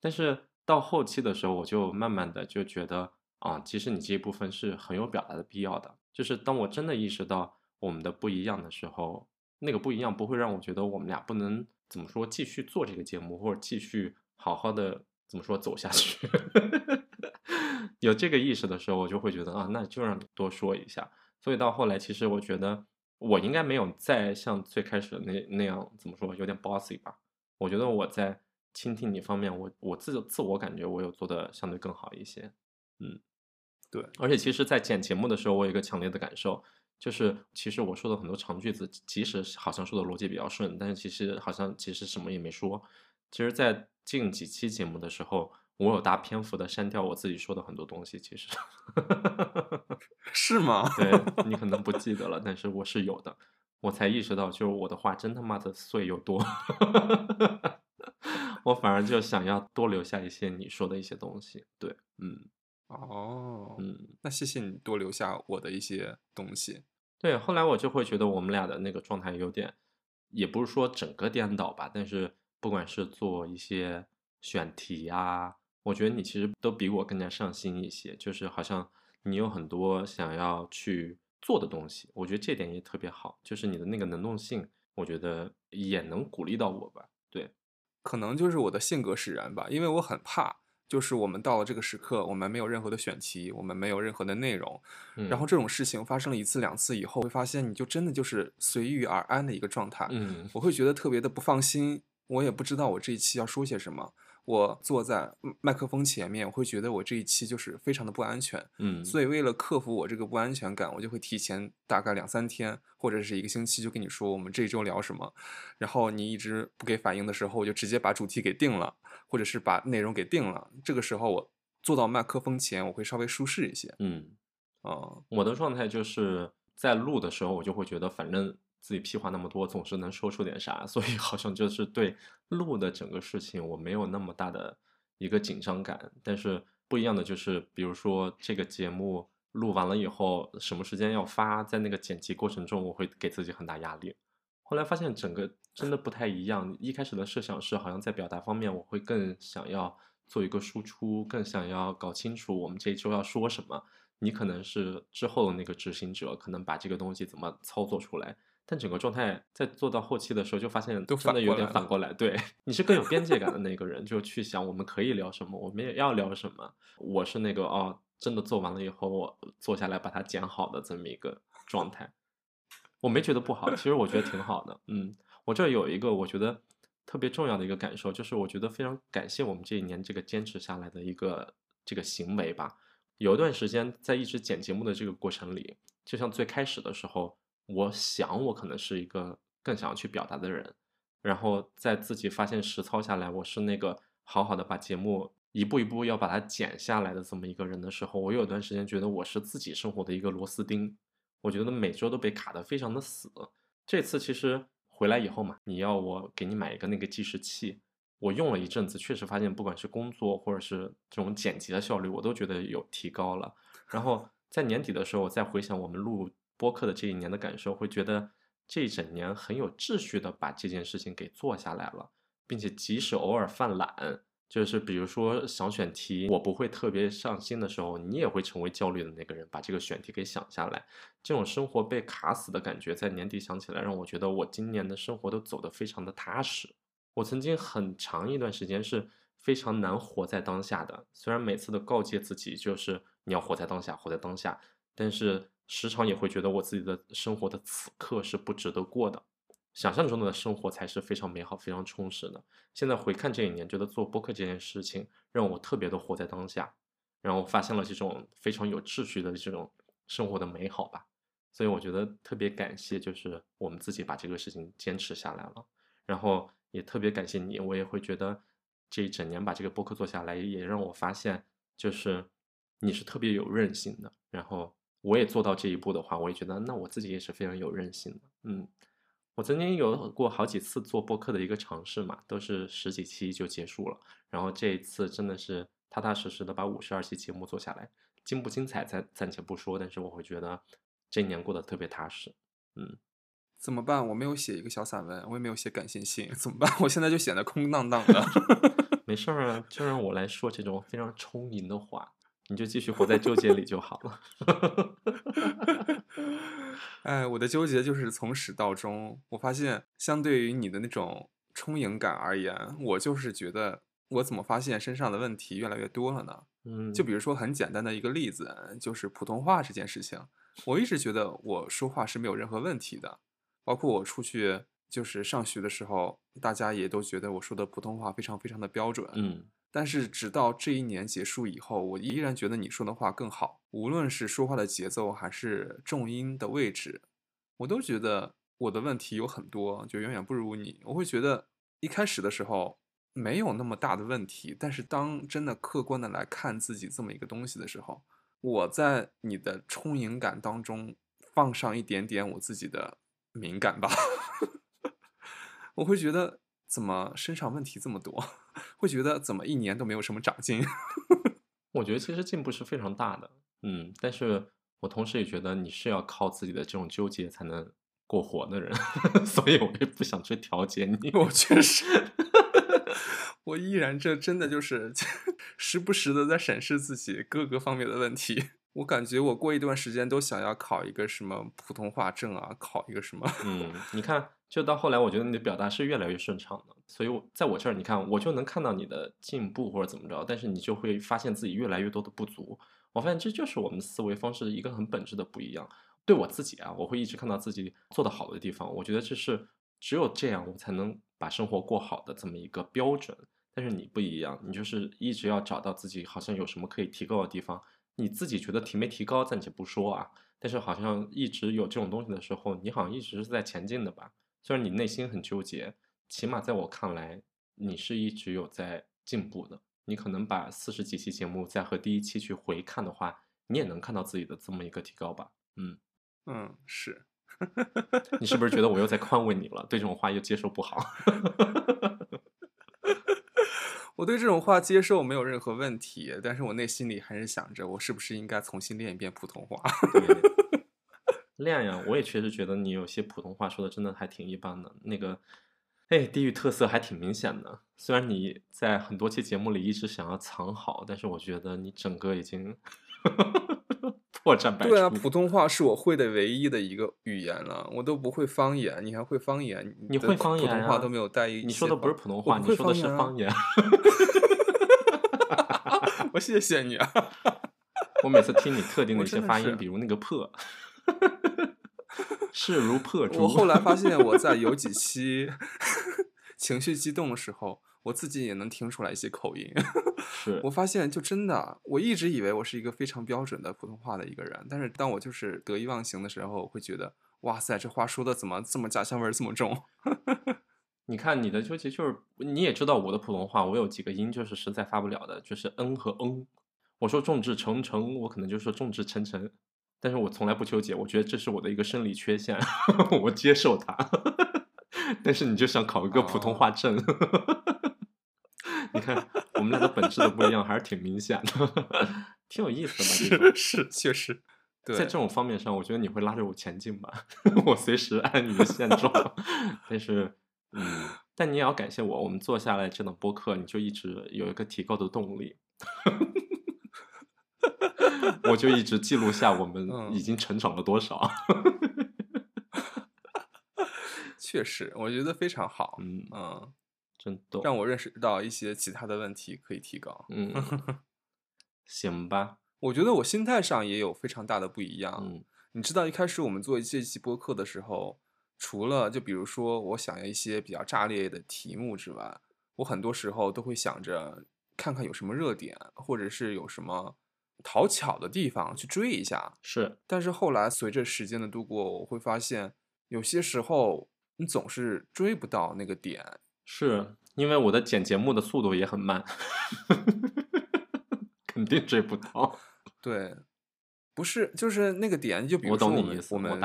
A: 但是。到后期的时候，我就慢慢的就觉得啊，其实你这一部分是很有表达的必要的。就是当我真的意识到我们的不一样的时候，那个不一样不会让我觉得我们俩不能怎么说继续做这个节目，或者继续好好的怎么说走下去。有这个意识的时候，我就会觉得啊，那就让你多说一下。所以到后来，其实我觉得我应该没有再像最开始那那样怎么说，有点 bossy 吧。我觉得我在。倾听你方面，我我自自我感觉我有做的相对更好一些，嗯，
B: 对，
A: 而且其实，在剪节目的时候，我有一个强烈的感受，就是其实我说的很多长句子，即使好像说的逻辑比较顺，但是其实好像其实什么也没说。其实，在近几期节目的时候，我有大篇幅的删掉我自己说的很多东西。其实，
B: 是吗？
A: 对你可能不记得了，但是我是有的。我才意识到，就是我的话真他妈的碎又多。我反而就想要多留下一些你说的一些东西。对，嗯。
B: 哦，
A: 嗯，
B: 那谢谢你多留下我的一些东西。
A: 对，后来我就会觉得我们俩的那个状态有点，也不是说整个颠倒吧，但是不管是做一些选题啊，我觉得你其实都比我更加上心一些，就是好像你有很多想要去做的东西，我觉得这点也特别好，就是你的那个能动性，我觉得也能鼓励到我吧。对，
B: 可能就是我的性格使然吧，因为我很怕。就是我们到了这个时刻，我们没有任何的选题，我们没有任何的内容，然后这种事情发生了一次两次以后，会发现你就真的就是随遇而安的一个状态。
A: 嗯，
B: 我会觉得特别的不放心，我也不知道我这一期要说些什么。我坐在麦克风前面，我会觉得我这一期就是非常的不安全，
A: 嗯，
B: 所以为了克服我这个不安全感，我就会提前大概两三天或者是一个星期就跟你说我们这一周聊什么，然后你一直不给反应的时候，我就直接把主题给定了，或者是把内容给定了。这个时候我坐到麦克风前，我会稍微舒适一些，
A: 嗯，
B: 啊，
A: 我的状态就是在录的时候，我就会觉得反正。自己屁话那么多，总是能说出点啥，所以好像就是对录的整个事情我没有那么大的一个紧张感。但是不一样的就是，比如说这个节目录完了以后，什么时间要发，在那个剪辑过程中，我会给自己很大压力。后来发现整个真的不太一样。一开始的设想是，好像在表达方面，我会更想要做一个输出，更想要搞清楚我们这一周要说什么。你可能是之后的那个执行者，可能把这个东西怎么操作出来。但整个状态在做到后期的时候，就发现真的有点反过来。对，你是更有边界感的那个人，就去想我们可以聊什么，我们也要聊什么。我是那个哦，真的做完了以后，我坐下来把它剪好的这么一个状态。我没觉得不好，其实我觉得挺好的。嗯，我这有一个我觉得特别重要的一个感受，就是我觉得非常感谢我们这一年这个坚持下来的一个这个行为吧。有一段时间在一直剪节目的这个过程里，就像最开始的时候。我想，我可能是一个更想要去表达的人，然后在自己发现实操下来，我是那个好好的把节目一步一步要把它剪下来的这么一个人的时候，我有段时间觉得我是自己生活的一个螺丝钉，我觉得每周都被卡得非常的死。这次其实回来以后嘛，你要我给你买一个那个计时器，我用了一阵子，确实发现不管是工作或者是这种剪辑的效率，我都觉得有提高了。然后在年底的时候，我再回想我们录。播客的这一年的感受，会觉得这一整年很有秩序的把这件事情给做下来了，并且即使偶尔犯懒，就是比如说想选题，我不会特别上心的时候，你也会成为焦虑的那个人，把这个选题给想下来。这种生活被卡死的感觉，在年底想起来，让我觉得我今年的生活都走得非常的踏实。我曾经很长一段时间是非常难活在当下的，虽然每次都告诫自己就是你要活在当下，活在当下，但是。时常也会觉得我自己的生活的此刻是不值得过的，想象中的生活才是非常美好、非常充实的。现在回看这一年，觉得做播客这件事情让我特别的活在当下，然后发现了这种非常有秩序的这种生活的美好吧。所以我觉得特别感谢，就是我们自己把这个事情坚持下来了，然后也特别感谢你，我也会觉得这一整年把这个播客做下来，也让我发现，就是你是特别有韧性的，然后。我也做到这一步的话，我也觉得那我自己也是非常有韧性的。嗯，我曾经有过好几次做播客的一个尝试嘛，都是十几期就结束了。然后这一次真的是踏踏实实的把五十二期节目做下来，精不精彩暂暂且不说，但是我会觉得这一年过得特别踏实。嗯，
B: 怎么办？我没有写一个小散文，我也没有写感谢信，怎么办？我现在就显得空荡荡的。
A: 没事儿啊，就让我来说这种非常充盈的话。你就继续活在纠结里就好了。
B: 哎，我的纠结就是从始到终。我发现，相对于你的那种充盈感而言，我就是觉得，我怎么发现身上的问题越来越多了呢？
A: 嗯，
B: 就比如说很简单的一个例子，就是普通话这件事情。我一直觉得我说话是没有任何问题的，包括我出去就是上学的时候，大家也都觉得我说的普通话非常非常的标准。
A: 嗯。
B: 但是直到这一年结束以后，我依然觉得你说的话更好，无论是说话的节奏还是重音的位置，我都觉得我的问题有很多，就远远不如你。我会觉得一开始的时候没有那么大的问题，但是当真的客观的来看自己这么一个东西的时候，我在你的充盈感当中放上一点点我自己的敏感吧，我会觉得怎么身上问题这么多，会觉得怎么一年都没有什么长进。
A: 我觉得其实进步是非常大的，嗯，但是我同时也觉得你是要靠自己的这种纠结才能过活的人，所以我也不想去调节你。
B: 我确实，我依然这真的就是时不时的在审视自己各个方面的问题。我感觉我过一段时间都想要考一个什么普通话证啊，考一个什么。
A: 嗯，你看，就到后来，我觉得你的表达是越来越顺畅的，所以我在我这儿，你看，我就能看到你的进步或者怎么着，但是你就会发现自己越来越多的不足。我发现这就是我们思维方式一个很本质的不一样。对我自己啊，我会一直看到自己做得好的地方，我觉得这是只有这样，我才能把生活过好的这么一个标准。但是你不一样，你就是一直要找到自己好像有什么可以提高的地方。你自己觉得提没提高暂且不说啊，但是好像一直有这种东西的时候，你好像一直是在前进的吧？虽然你内心很纠结，起码在我看来，你是一直有在进步的。你可能把四十几期节目再和第一期去回看的话，你也能看到自己的这么一个提高吧？嗯
B: 嗯，是。
A: 你是不是觉得我又在宽慰你了？对这种话又接受不好？
B: 我对这种话接受没有任何问题，但是我内心里还是想着，我是不是应该重新练一遍普通话？
A: 练呀，我也确实觉得你有些普通话说的真的还挺一般的，那个，哎，地域特色还挺明显的。虽然你在很多期节目里一直想要藏好，但是我觉得你整个已经。破绽百出。
B: 对啊，普通话是我会的唯一的一个语言了，我都不会方言，你还会方言？
A: 你会方言
B: 普通话都没有带一。
A: 你说的不是普通话，你说的是方言。
B: 我谢谢你啊！
A: 我每次听你特定的一些发音，比如那个“破”，势如破竹。
B: 我后来发现，我在 有几期情绪激动的时候。我自己也能听出来一些口音，
A: 是
B: 我发现就真的，我一直以为我是一个非常标准的普通话的一个人，但是当我就是得意忘形的时候，会觉得哇塞，这话说的怎么这么家乡味儿这么重？
A: 你看你的纠结就是，你也知道我的普通话，我有几个音就是实在发不了的，就是嗯和嗯。我说众志成城，我可能就说众志成城，但是我从来不纠结，我觉得这是我的一个生理缺陷，我接受它。但是你就想考一个普通话证。你看，我们俩的本质都不一样，还是挺明显的，挺有意思
B: 的吧？是是，确实，
A: 在这种方面上，我觉得你会拉着我前进吧？我随时按你的现状。但是，嗯，但你也要感谢我，我们做下来这档播客，你就一直有一个提高的动力。我就一直记录下我们已经成长了多少。
B: 确实，我觉得非常好。
A: 嗯
B: 嗯。
A: 让
B: 我认识到一些其他的问题可以提高。
A: 嗯，行吧。
B: 我觉得我心态上也有非常大的不一样。
A: 嗯，
B: 你知道一开始我们做这期播客的时候，除了就比如说我想要一些比较炸裂的题目之外，我很多时候都会想着看看有什么热点，或者是有什么讨巧的地方去追一下。
A: 是，
B: 但是后来随着时间的度过，我会发现有些时候你总是追不到那个点。
A: 是因为我的剪节目的速度也很慢，肯定追不到。
B: 对，不是，就是那个点，就比如说我们我们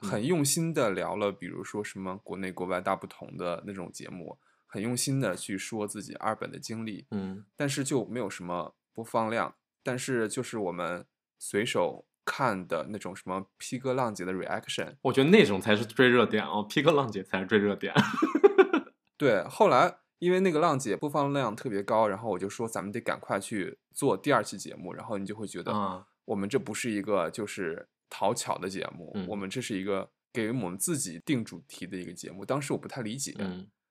B: 很用心的聊了，比如说什么国内国外大不同的那种节目，很用心的去说自己二本的经历，
A: 嗯，
B: 但是就没有什么播放量。但是就是我们随手看的那种什么 P 哥浪姐的 reaction，
A: 我觉得那种才是追热点哦，P 哥浪姐才是追热点。
B: 对，后来因为那个浪姐播放量特别高，然后我就说咱们得赶快去做第二期节目，然后你就会觉得，我们这不是一个就是讨巧的节目，我们这是一个给我们自己定主题的一个节目。当时我不太理解，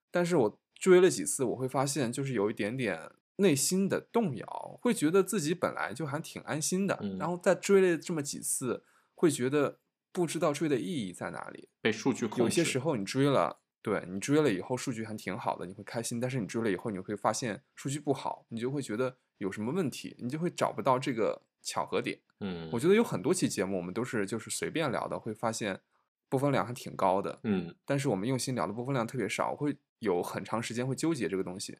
B: 但是我追了几次，我会发现就是有一点点内心的动摇，会觉得自己本来就还挺安心的，然后再追了这么几次，会觉得不知道追的意义在哪里。
A: 被数据控制，
B: 有些时候你追了。对你追了以后数据还挺好的，你会开心，但是你追了以后你会发现数据不好，你就会觉得有什么问题，你就会找不到这个巧合点。
A: 嗯，
B: 我觉得有很多期节目我们都是就是随便聊的，会发现播放量还挺高的，
A: 嗯
B: 但是我们用心聊的播放量特别少，我会有很长时间会纠结这个东西。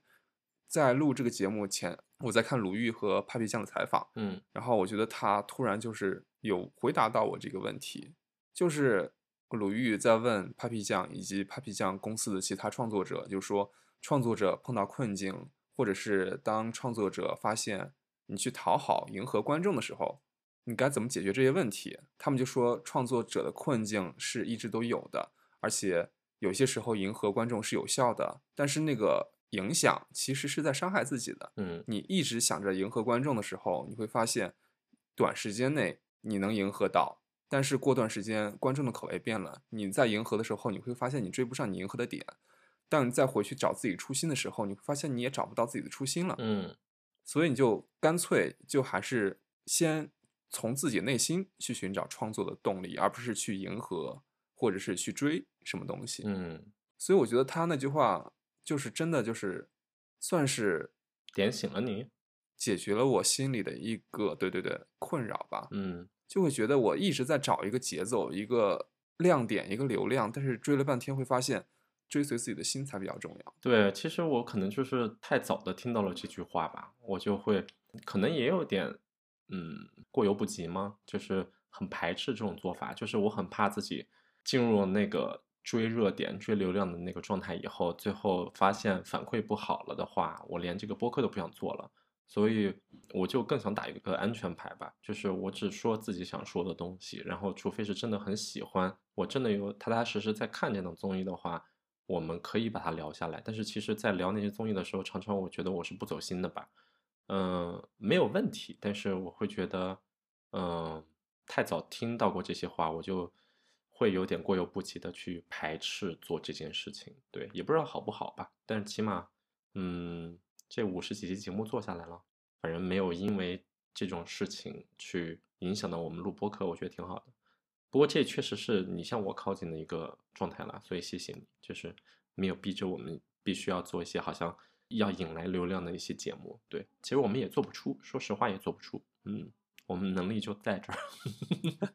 B: 在录这个节目前，我在看鲁豫和 Papi 酱的采访，
A: 嗯
B: 然后我觉得他突然就是有回答到我这个问题，就是鲁豫在问 Papi 酱以及 Papi 酱公司的其他创作者，就是说创作者碰到困境，或者是当创作者发现你去讨好、迎合观众的时候，你该怎么解决这些问题？他们就说创作者的困境是一直都有的，而且有些时候迎合观众是有效的，但是那个影响其实是在伤害自己的。
A: 嗯
B: 你一直想着迎合观众的时候，你会发现，短时间内你能迎合到，但是过段时间观众的口味变了，你在迎合的时候，你会发现你追不上你迎合的点。当你再回去找自己初心的时候，你会发现你也找不到自己的初心了。
A: 嗯
B: 所以你就干脆就还是先从自己内心去寻找创作的动力，而不是去迎合或者是去追什么东西。
A: 嗯，
B: 所以我觉得他那句话就是真的就是算是
A: 点醒了你。
B: 解决了我心里的一个对对对困扰吧，
A: 嗯
B: 就会觉得我一直在找一个节奏、一个亮点、一个流量，但是追了半天会发现追随自己的心才比较重要。
A: 对，其实我可能就是太早的听到了这句话吧，我就会可能也有点嗯过犹不及吗？就是很排斥这种做法，就是我很怕自己进入了那个追热点、追流量的那个状态以后，最后发现反馈不好了的话，我连这个播客都不想做了。所以我就更想打一个安全牌吧，就是我只说自己想说的东西，然后除非是真的很喜欢，我真的有踏踏实实在看这档综艺的话，我们可以把它聊下来。但是其实，在聊那些综艺的时候，常常我觉得我是不走心的吧，嗯、没有问题，但是我会觉得，嗯、太早听到过这些话，我就会有点过犹不及的去排斥做这件事情。对，也不知道好不好吧，但是起码，嗯，这五十几期节目做下来了，反正没有因为这种事情去影响到我们录播课，我觉得挺好的。不过这确实是你向我靠近的一个状态了，所以谢谢你，就是没有逼着我们必须要做一些好像要引来流量的一些节目。对，其实我们也做不出，说实话也做不出。嗯，我们能力就在这儿。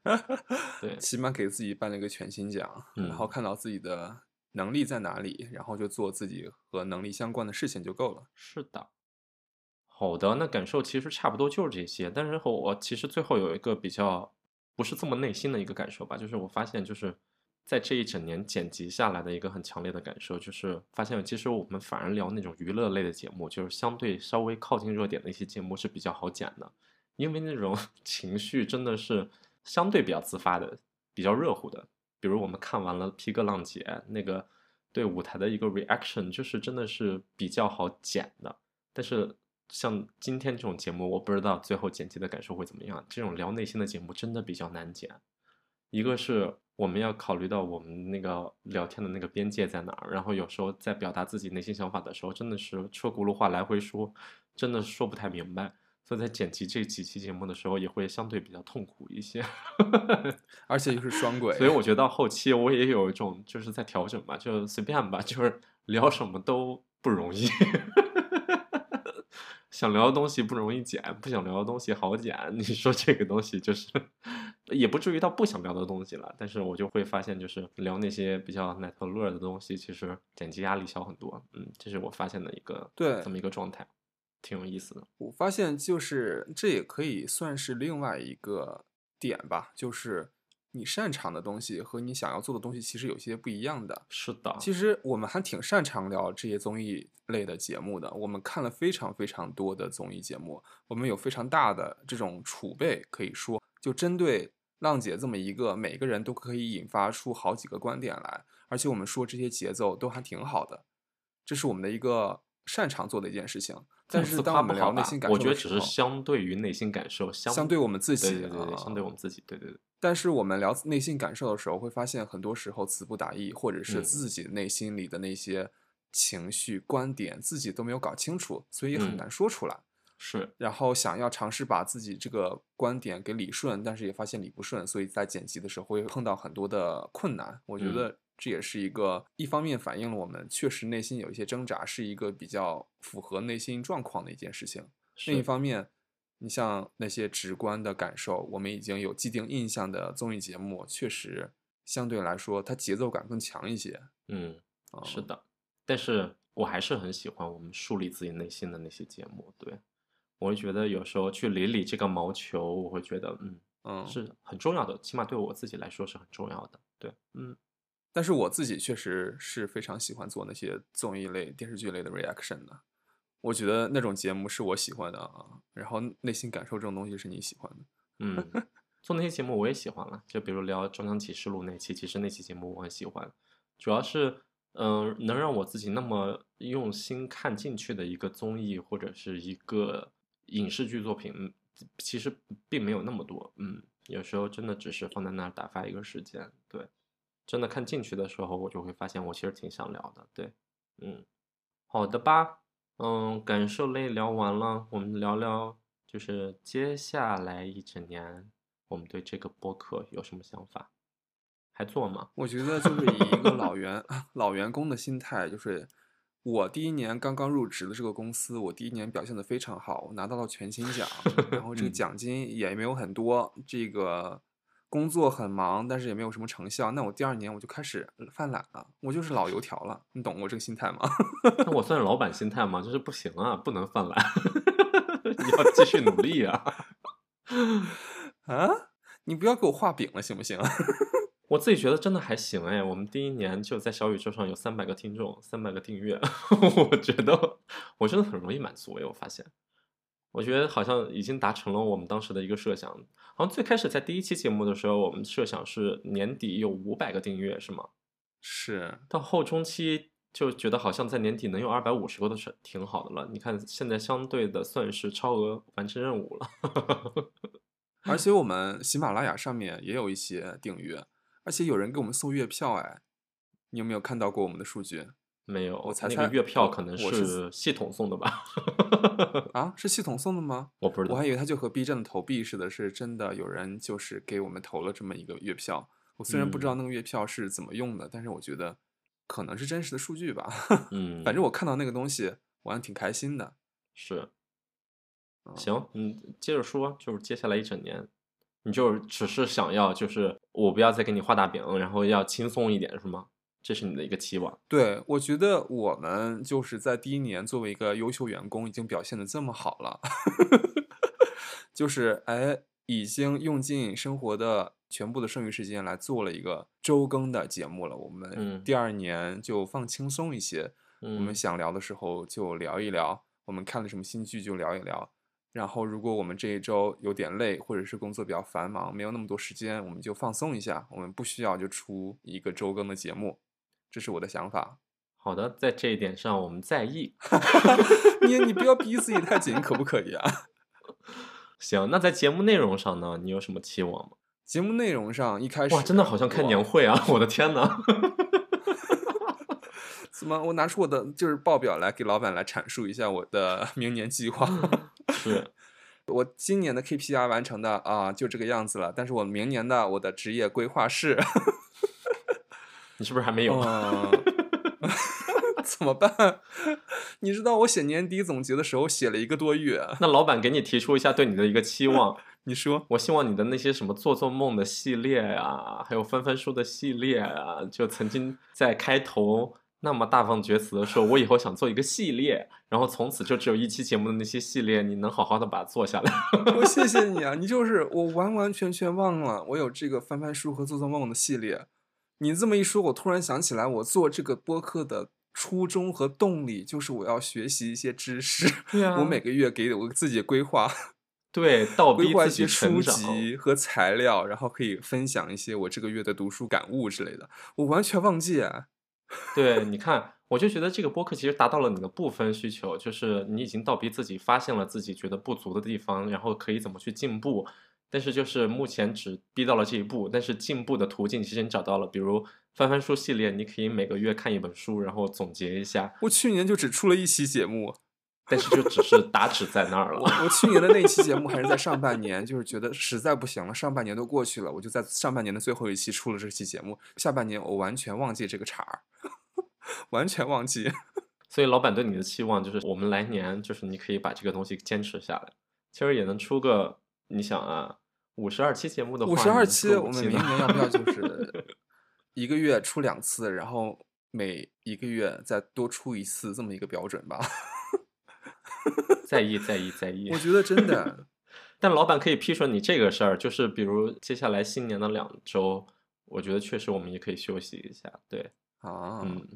A: 对，
B: 起码给自己颁了一个全勤奖，然后
A: 嗯
B: 看到自己的能力在哪里，然后就做自己和能力相关的事情就够了。
A: 是的。好的，那感受其实差不多就是这些，但是我其实最后有一个比较不是这么内心的一个感受吧，就是我发现就是在这一整年剪辑下来的一个很强烈的感受，就是发现其实我们反而聊那种娱乐类的节目，就是相对稍微靠近热点的一些节目是比较好剪的，因为那种 情绪真的是相对比较自发的，比较热乎的。比如我们看完了《披哥浪姐》那个对舞台的一个 reaction，就是真的是比较好剪的。但是像今天这种节目，我不知道最后剪辑的感受会怎么样。这种聊内心的节目真的比较难剪。一个是我们要考虑到我们那个聊天的那个边界在哪儿，然后有时候在表达自己内心想法的时候，真的是车轱辘话来回说，真的说不太明白。所以在剪辑这几期节目的时候，也会相对比较痛苦一些。
B: 而且又是双轨，
A: 所以我觉得到后期我也有一种就是在调整嘛，就随便吧，就是聊什么都不容易。想聊的东西不容易剪，不想聊的东西好剪。你说这个东西就是，也不至于到不想聊的东西了，但是我就会发现，就是聊那些比较奶头乐的东西，其实剪辑压力小很多。嗯，这是我发现的一个
B: 对
A: 这么一个状态，挺有意思的。
B: 我发现就是这也可以算是另外一个点吧，就是你擅长的东西和你想要做的东西其实有些不一样的。
A: 是的，
B: 其实我们还挺擅长聊这些综艺类的节目的，我们看了非常非常多的综艺节目，我们有非常大的这种储备，可以说就针对浪姐这么一个，每个人都可以引发出好几个观点来，而且我们说这些节奏都还挺好的，这是我们的一个擅长做的一件事情。但是当我们聊内心感受的时
A: 我觉得只是相对于内心感受，相
B: 相对我们自己
A: 对对对对，相对
B: 啊
A: 我们自己，对对对。
B: 但是我们聊内心感受的时候，会发现很多时候词不达意，或者是
A: 嗯
B: 自己内心里的那些情绪、观点，自己都没有搞清楚，所以很
A: 嗯
B: 难说出来。
A: 是，
B: 然后想要尝试把自己这个观点给理顺，但是也发现理不顺，所以在剪辑的时候会碰到很多的困难。我觉
A: 嗯
B: 得这也是一个一方面反映了我们确实内心有一些挣扎，是一个比较符合内心状况的一件事情。另一，方面，你像那些直观的感受，我们已经有既定印象的综艺节目，确实相对来说它节奏感更强一些。
A: 嗯，
B: 啊、
A: 是的，但是我还是很喜欢我们树立自己内心的那些节目。对，我会觉得有时候去理理这个毛球，我会觉得，嗯，
B: 嗯，
A: 是很重要的，起码对我自己来说是很重要的。对，嗯
B: 但是我自己确实是非常喜欢做那些综艺类、电视剧类的 reaction 的。我觉得那种节目是我喜欢的啊，然后内心感受这种东西是你喜欢的。
A: 嗯，做那些节目我也喜欢了，就比如聊《中央启示录》那期，其实那期节目我很喜欢，主要是嗯、能让我自己那么用心看进去的一个综艺或者是一个影视剧作品，其实并没有那么多。嗯，有时候真的只是放在那儿打发一个时间。对，真的看进去的时候，我就会发现我其实挺想聊的。对，嗯，好的吧。嗯，感受类聊完了，我们聊聊就是接下来一整年，我们对这个播客有什么想法？还做吗？
B: 我觉得就是以一个老员 老员工的心态，就是我第一年刚刚入职的这个公司，我第一年表现的非常好，我拿到了全勤奖，然后这个
A: 嗯
B: 奖金也没有很多，这个工作很忙，但是也没有什么成效。那我第二年我就开始犯懒了，我就是老油条了，你懂我这个心态吗？
A: 那我算是老板心态吗？就是不行啊，不能犯懒，你要继续努力啊！
B: 啊，你不要给我画饼了，行不行？
A: 我自己觉得真的还行哎，我们第一年就在小宇宙上有三百个听众，三百个订阅，我觉得我真的很容易满足哎，我发现，我觉得好像已经达成了我们当时的一个设想。好像最开始在第一期节目的时候，我们设想是年底有五百个订阅，是吗？
B: 是，
A: 到后中期就觉得好像在年底能有二百五十个都是挺好的了。你看现在相对的算是超额完成任务了。
B: 而且我们喜马拉雅上面也有一些订阅，而且有人给我们送月票，哎，你有没有看到过我们的数据？
A: 没有，
B: 我才猜
A: 那个月票可能
B: 是
A: 是系统送的吧？
B: 啊，是系统送的吗？
A: 我不知道
B: 我还。以为它就和 B 站的投币似的，是真的有人就是给我们投了这么一个月票。我虽然不知道
A: 嗯
B: 那个月票是怎么用的，但是我觉得可能是真实的数据吧。
A: 嗯，
B: 反正我看到那个东西，我还挺开心的。
A: 是
B: 嗯
A: 行，嗯，接着说，就是接下来一整年，你就是只是想要，就是我不要再给你画大饼，然后要轻松一点，是吗？这是你的一个期望。
B: 对，我觉得我们就是在第一年作为一个优秀员工，已经表现的这么好了，就是哎，已经用尽生活的全部的剩余时间来做了一个周更的节目了。我们
A: 嗯
B: 第二年就放轻松一些，我们
A: 嗯
B: 想聊的时候就聊一聊，我们看了什么新剧就聊一聊。然后，如果我们这一周有点累，或者是工作比较繁忙，没有那么多时间，我们就放松一下。我们不需要就出一个周更的节目，这是我的想法。
A: 好的，在这一点上我们在意。
B: 你你不要逼自己太紧，可不可以啊？
A: 行，那在节目内容上呢，你有什么期望吗？
B: 节目内容上一开始
A: 哇，真的好像开年会啊！我的天呐，
B: 怎么？我拿出我的就是报表来给老板来阐述一下我的明年计划。
A: 是
B: 我今年的 KPI 完成的啊，就这个样子了。但是我明年的我的职业规划是，
A: 你是不是还没有？
B: 嗯，怎么办？你知道我写年底总结的时候写了一个多月。
A: 那老板给你提出一下对你的一个期望，
B: 你说
A: 我希望你的那些什么做做梦的系列啊，还有翻翻书的系列啊，就曾经在开头那么大放厥词的说，我以后想做一个系列，然后从此就只有一期节目的那些系列，你能好好的把它做下来。
B: 我谢谢你啊，你就是我完完全全忘了我有这个翻翻书和做做梦的系列。你这么一说，我突然想起来，我做这个播客的初衷和动力就是我要学习一些知识。
A: 对啊
B: 我每个月给我自己规划
A: 对倒逼自己
B: 些书。籍和材料，然后可以分享一些我这个月的读书感悟之类的。我完全忘记啊。
A: 对，你看，我就觉得这个播客其实达到了你的部分需求，就是你已经倒逼自己，发现了自己觉得不足的地方，然后可以怎么去进步。但是就是目前只逼到了这一步，但是进步的途径其实你找到了，比如翻翻书系列，你可以每个月看一本书，然后总结一下。
B: 我去年就只出了一期节目，
A: 但是就只是打纸在那儿
B: 我
A: 了。
B: 我去年的那一期节目还是在上半年，就是觉得实在不行了，上半年都过去了，我就在上半年的最后一期出了这期节目，下半年我完全忘记这个茬儿，完全忘记。
A: 所以老板对你的期望就是，我们来年就是你可以把这个东西坚持下来。其实也能出个，你想啊，五十二期节目的话，
B: 五十二期，我们明年要不要就是 一个月出两次，然后每一个月再多出一次，这么一个标准吧？
A: 在意在意在意
B: 我。觉得真的，
A: 但老板可以批准你这个事儿，就是比如接下来新年的两周，我觉得确实我们也可以休息一下。对，
B: 啊，
A: 嗯，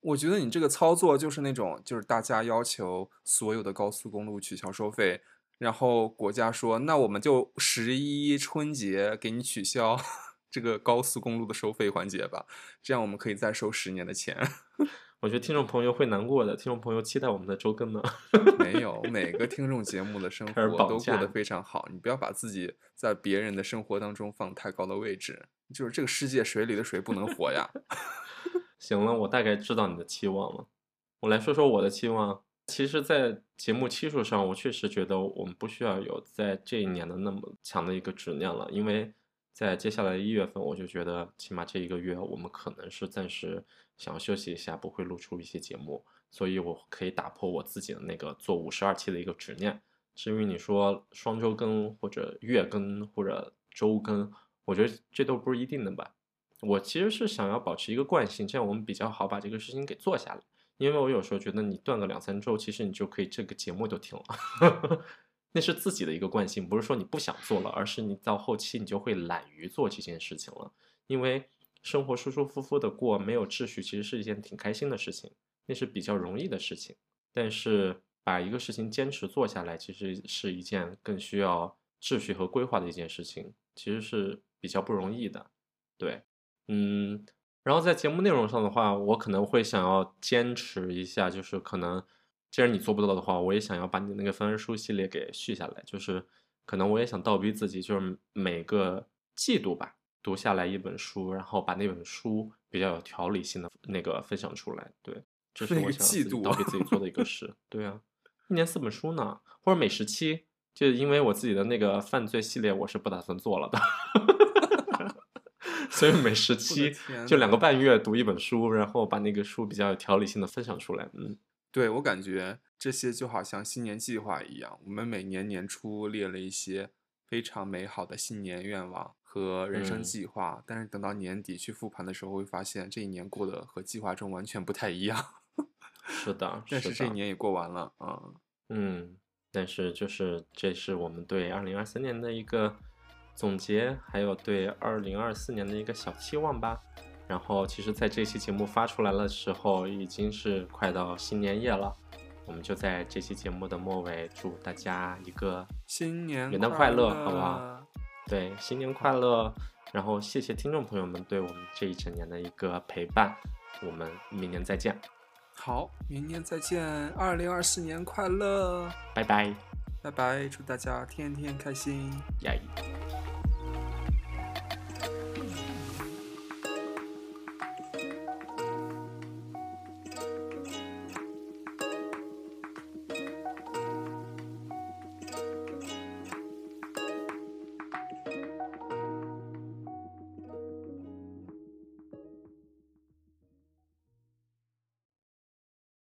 B: 我觉得你这个操作就是那种，就是大家要求所有的高速公路取消收费，然后国家说，那我们就十一春节给你取消 这个高速公路的收费环节吧，这样我们可以再收十年的钱。
A: 我觉得听众朋友会难过的，听众朋友期待我们的周更呢。
B: 没有，每个听众节目的生活都过得非常好，你不要把自己在别人的生活当中放太高的位置，就是这个世界水里的水不能活呀。
A: 行了，我大概知道你的期望了。我来说说我的期望。其实，在节目期数上，我确实觉得我们不需要有在这一年的那么强的一个执念了，因为在接下来一月份，我就觉得起码这一个月我们可能是暂时想要休息一下，不会录出一些节目，所以我可以打破我自己的那个做五十二期的一个执念。至于你说双周更或者月更或者周更，我觉得这都不是一定的吧。我其实是想要保持一个惯性，这样我们比较好把这个事情给做下来。因为我有时候觉得你断个两三周，其实你就可以这个节目就停了，那是自己的一个惯性，不是说你不想做了，而是你到后期你就会懒于做这件事情了。因为生活舒舒服服的过，没有秩序，其实是一件挺开心的事情，那是比较容易的事情。但是把一个事情坚持做下来，其实是一件更需要秩序和规划的一件事情，其实是比较不容易的。对，嗯。然后在节目内容上的话，我可能会想要坚持一下，就是可能，既然你做不到的话，我也想要把你那个分书系列给续下来，就是可能我也想倒逼自己，就是每个季度吧，读下来一本书，然后把那本书比较有条理性的那个分享出来。对，这是我想倒逼自己做的一个事。对啊，一年四本书呢，或者每十期，就因为我自己的那个犯罪系列，我是不打算做了的。所以每十期就两个半月读一本书，然后把那个书比较有条理性的分享出来。嗯，
B: 对我感觉这些就好像新年计划一样，我们每年年初列了一些非常美好的新年愿望和人生
A: 嗯
B: 计划，但是等到年底去复盘的时候，会发现这一年过得和计划中完全不太一样。
A: 是的，
B: 但是这一，年也过完了啊、
A: 嗯，但是就是这是我们对二零二三年的一个总结，还有对二零二四年的一个小期望吧。然后，其实，在这期节目发出来的时候，已经是快到新年夜了。我们就在这期节目的末尾，祝大家一个
B: 新年
A: 元旦
B: 快
A: 快乐好不好对，新年快乐！然后谢谢听众朋友们对我们这一整年的一个陪伴，我们明年再见，
B: 好，明年再见，二零二四年快乐，
A: 拜拜，
B: 拜拜，祝大家天天开心。
A: 耶！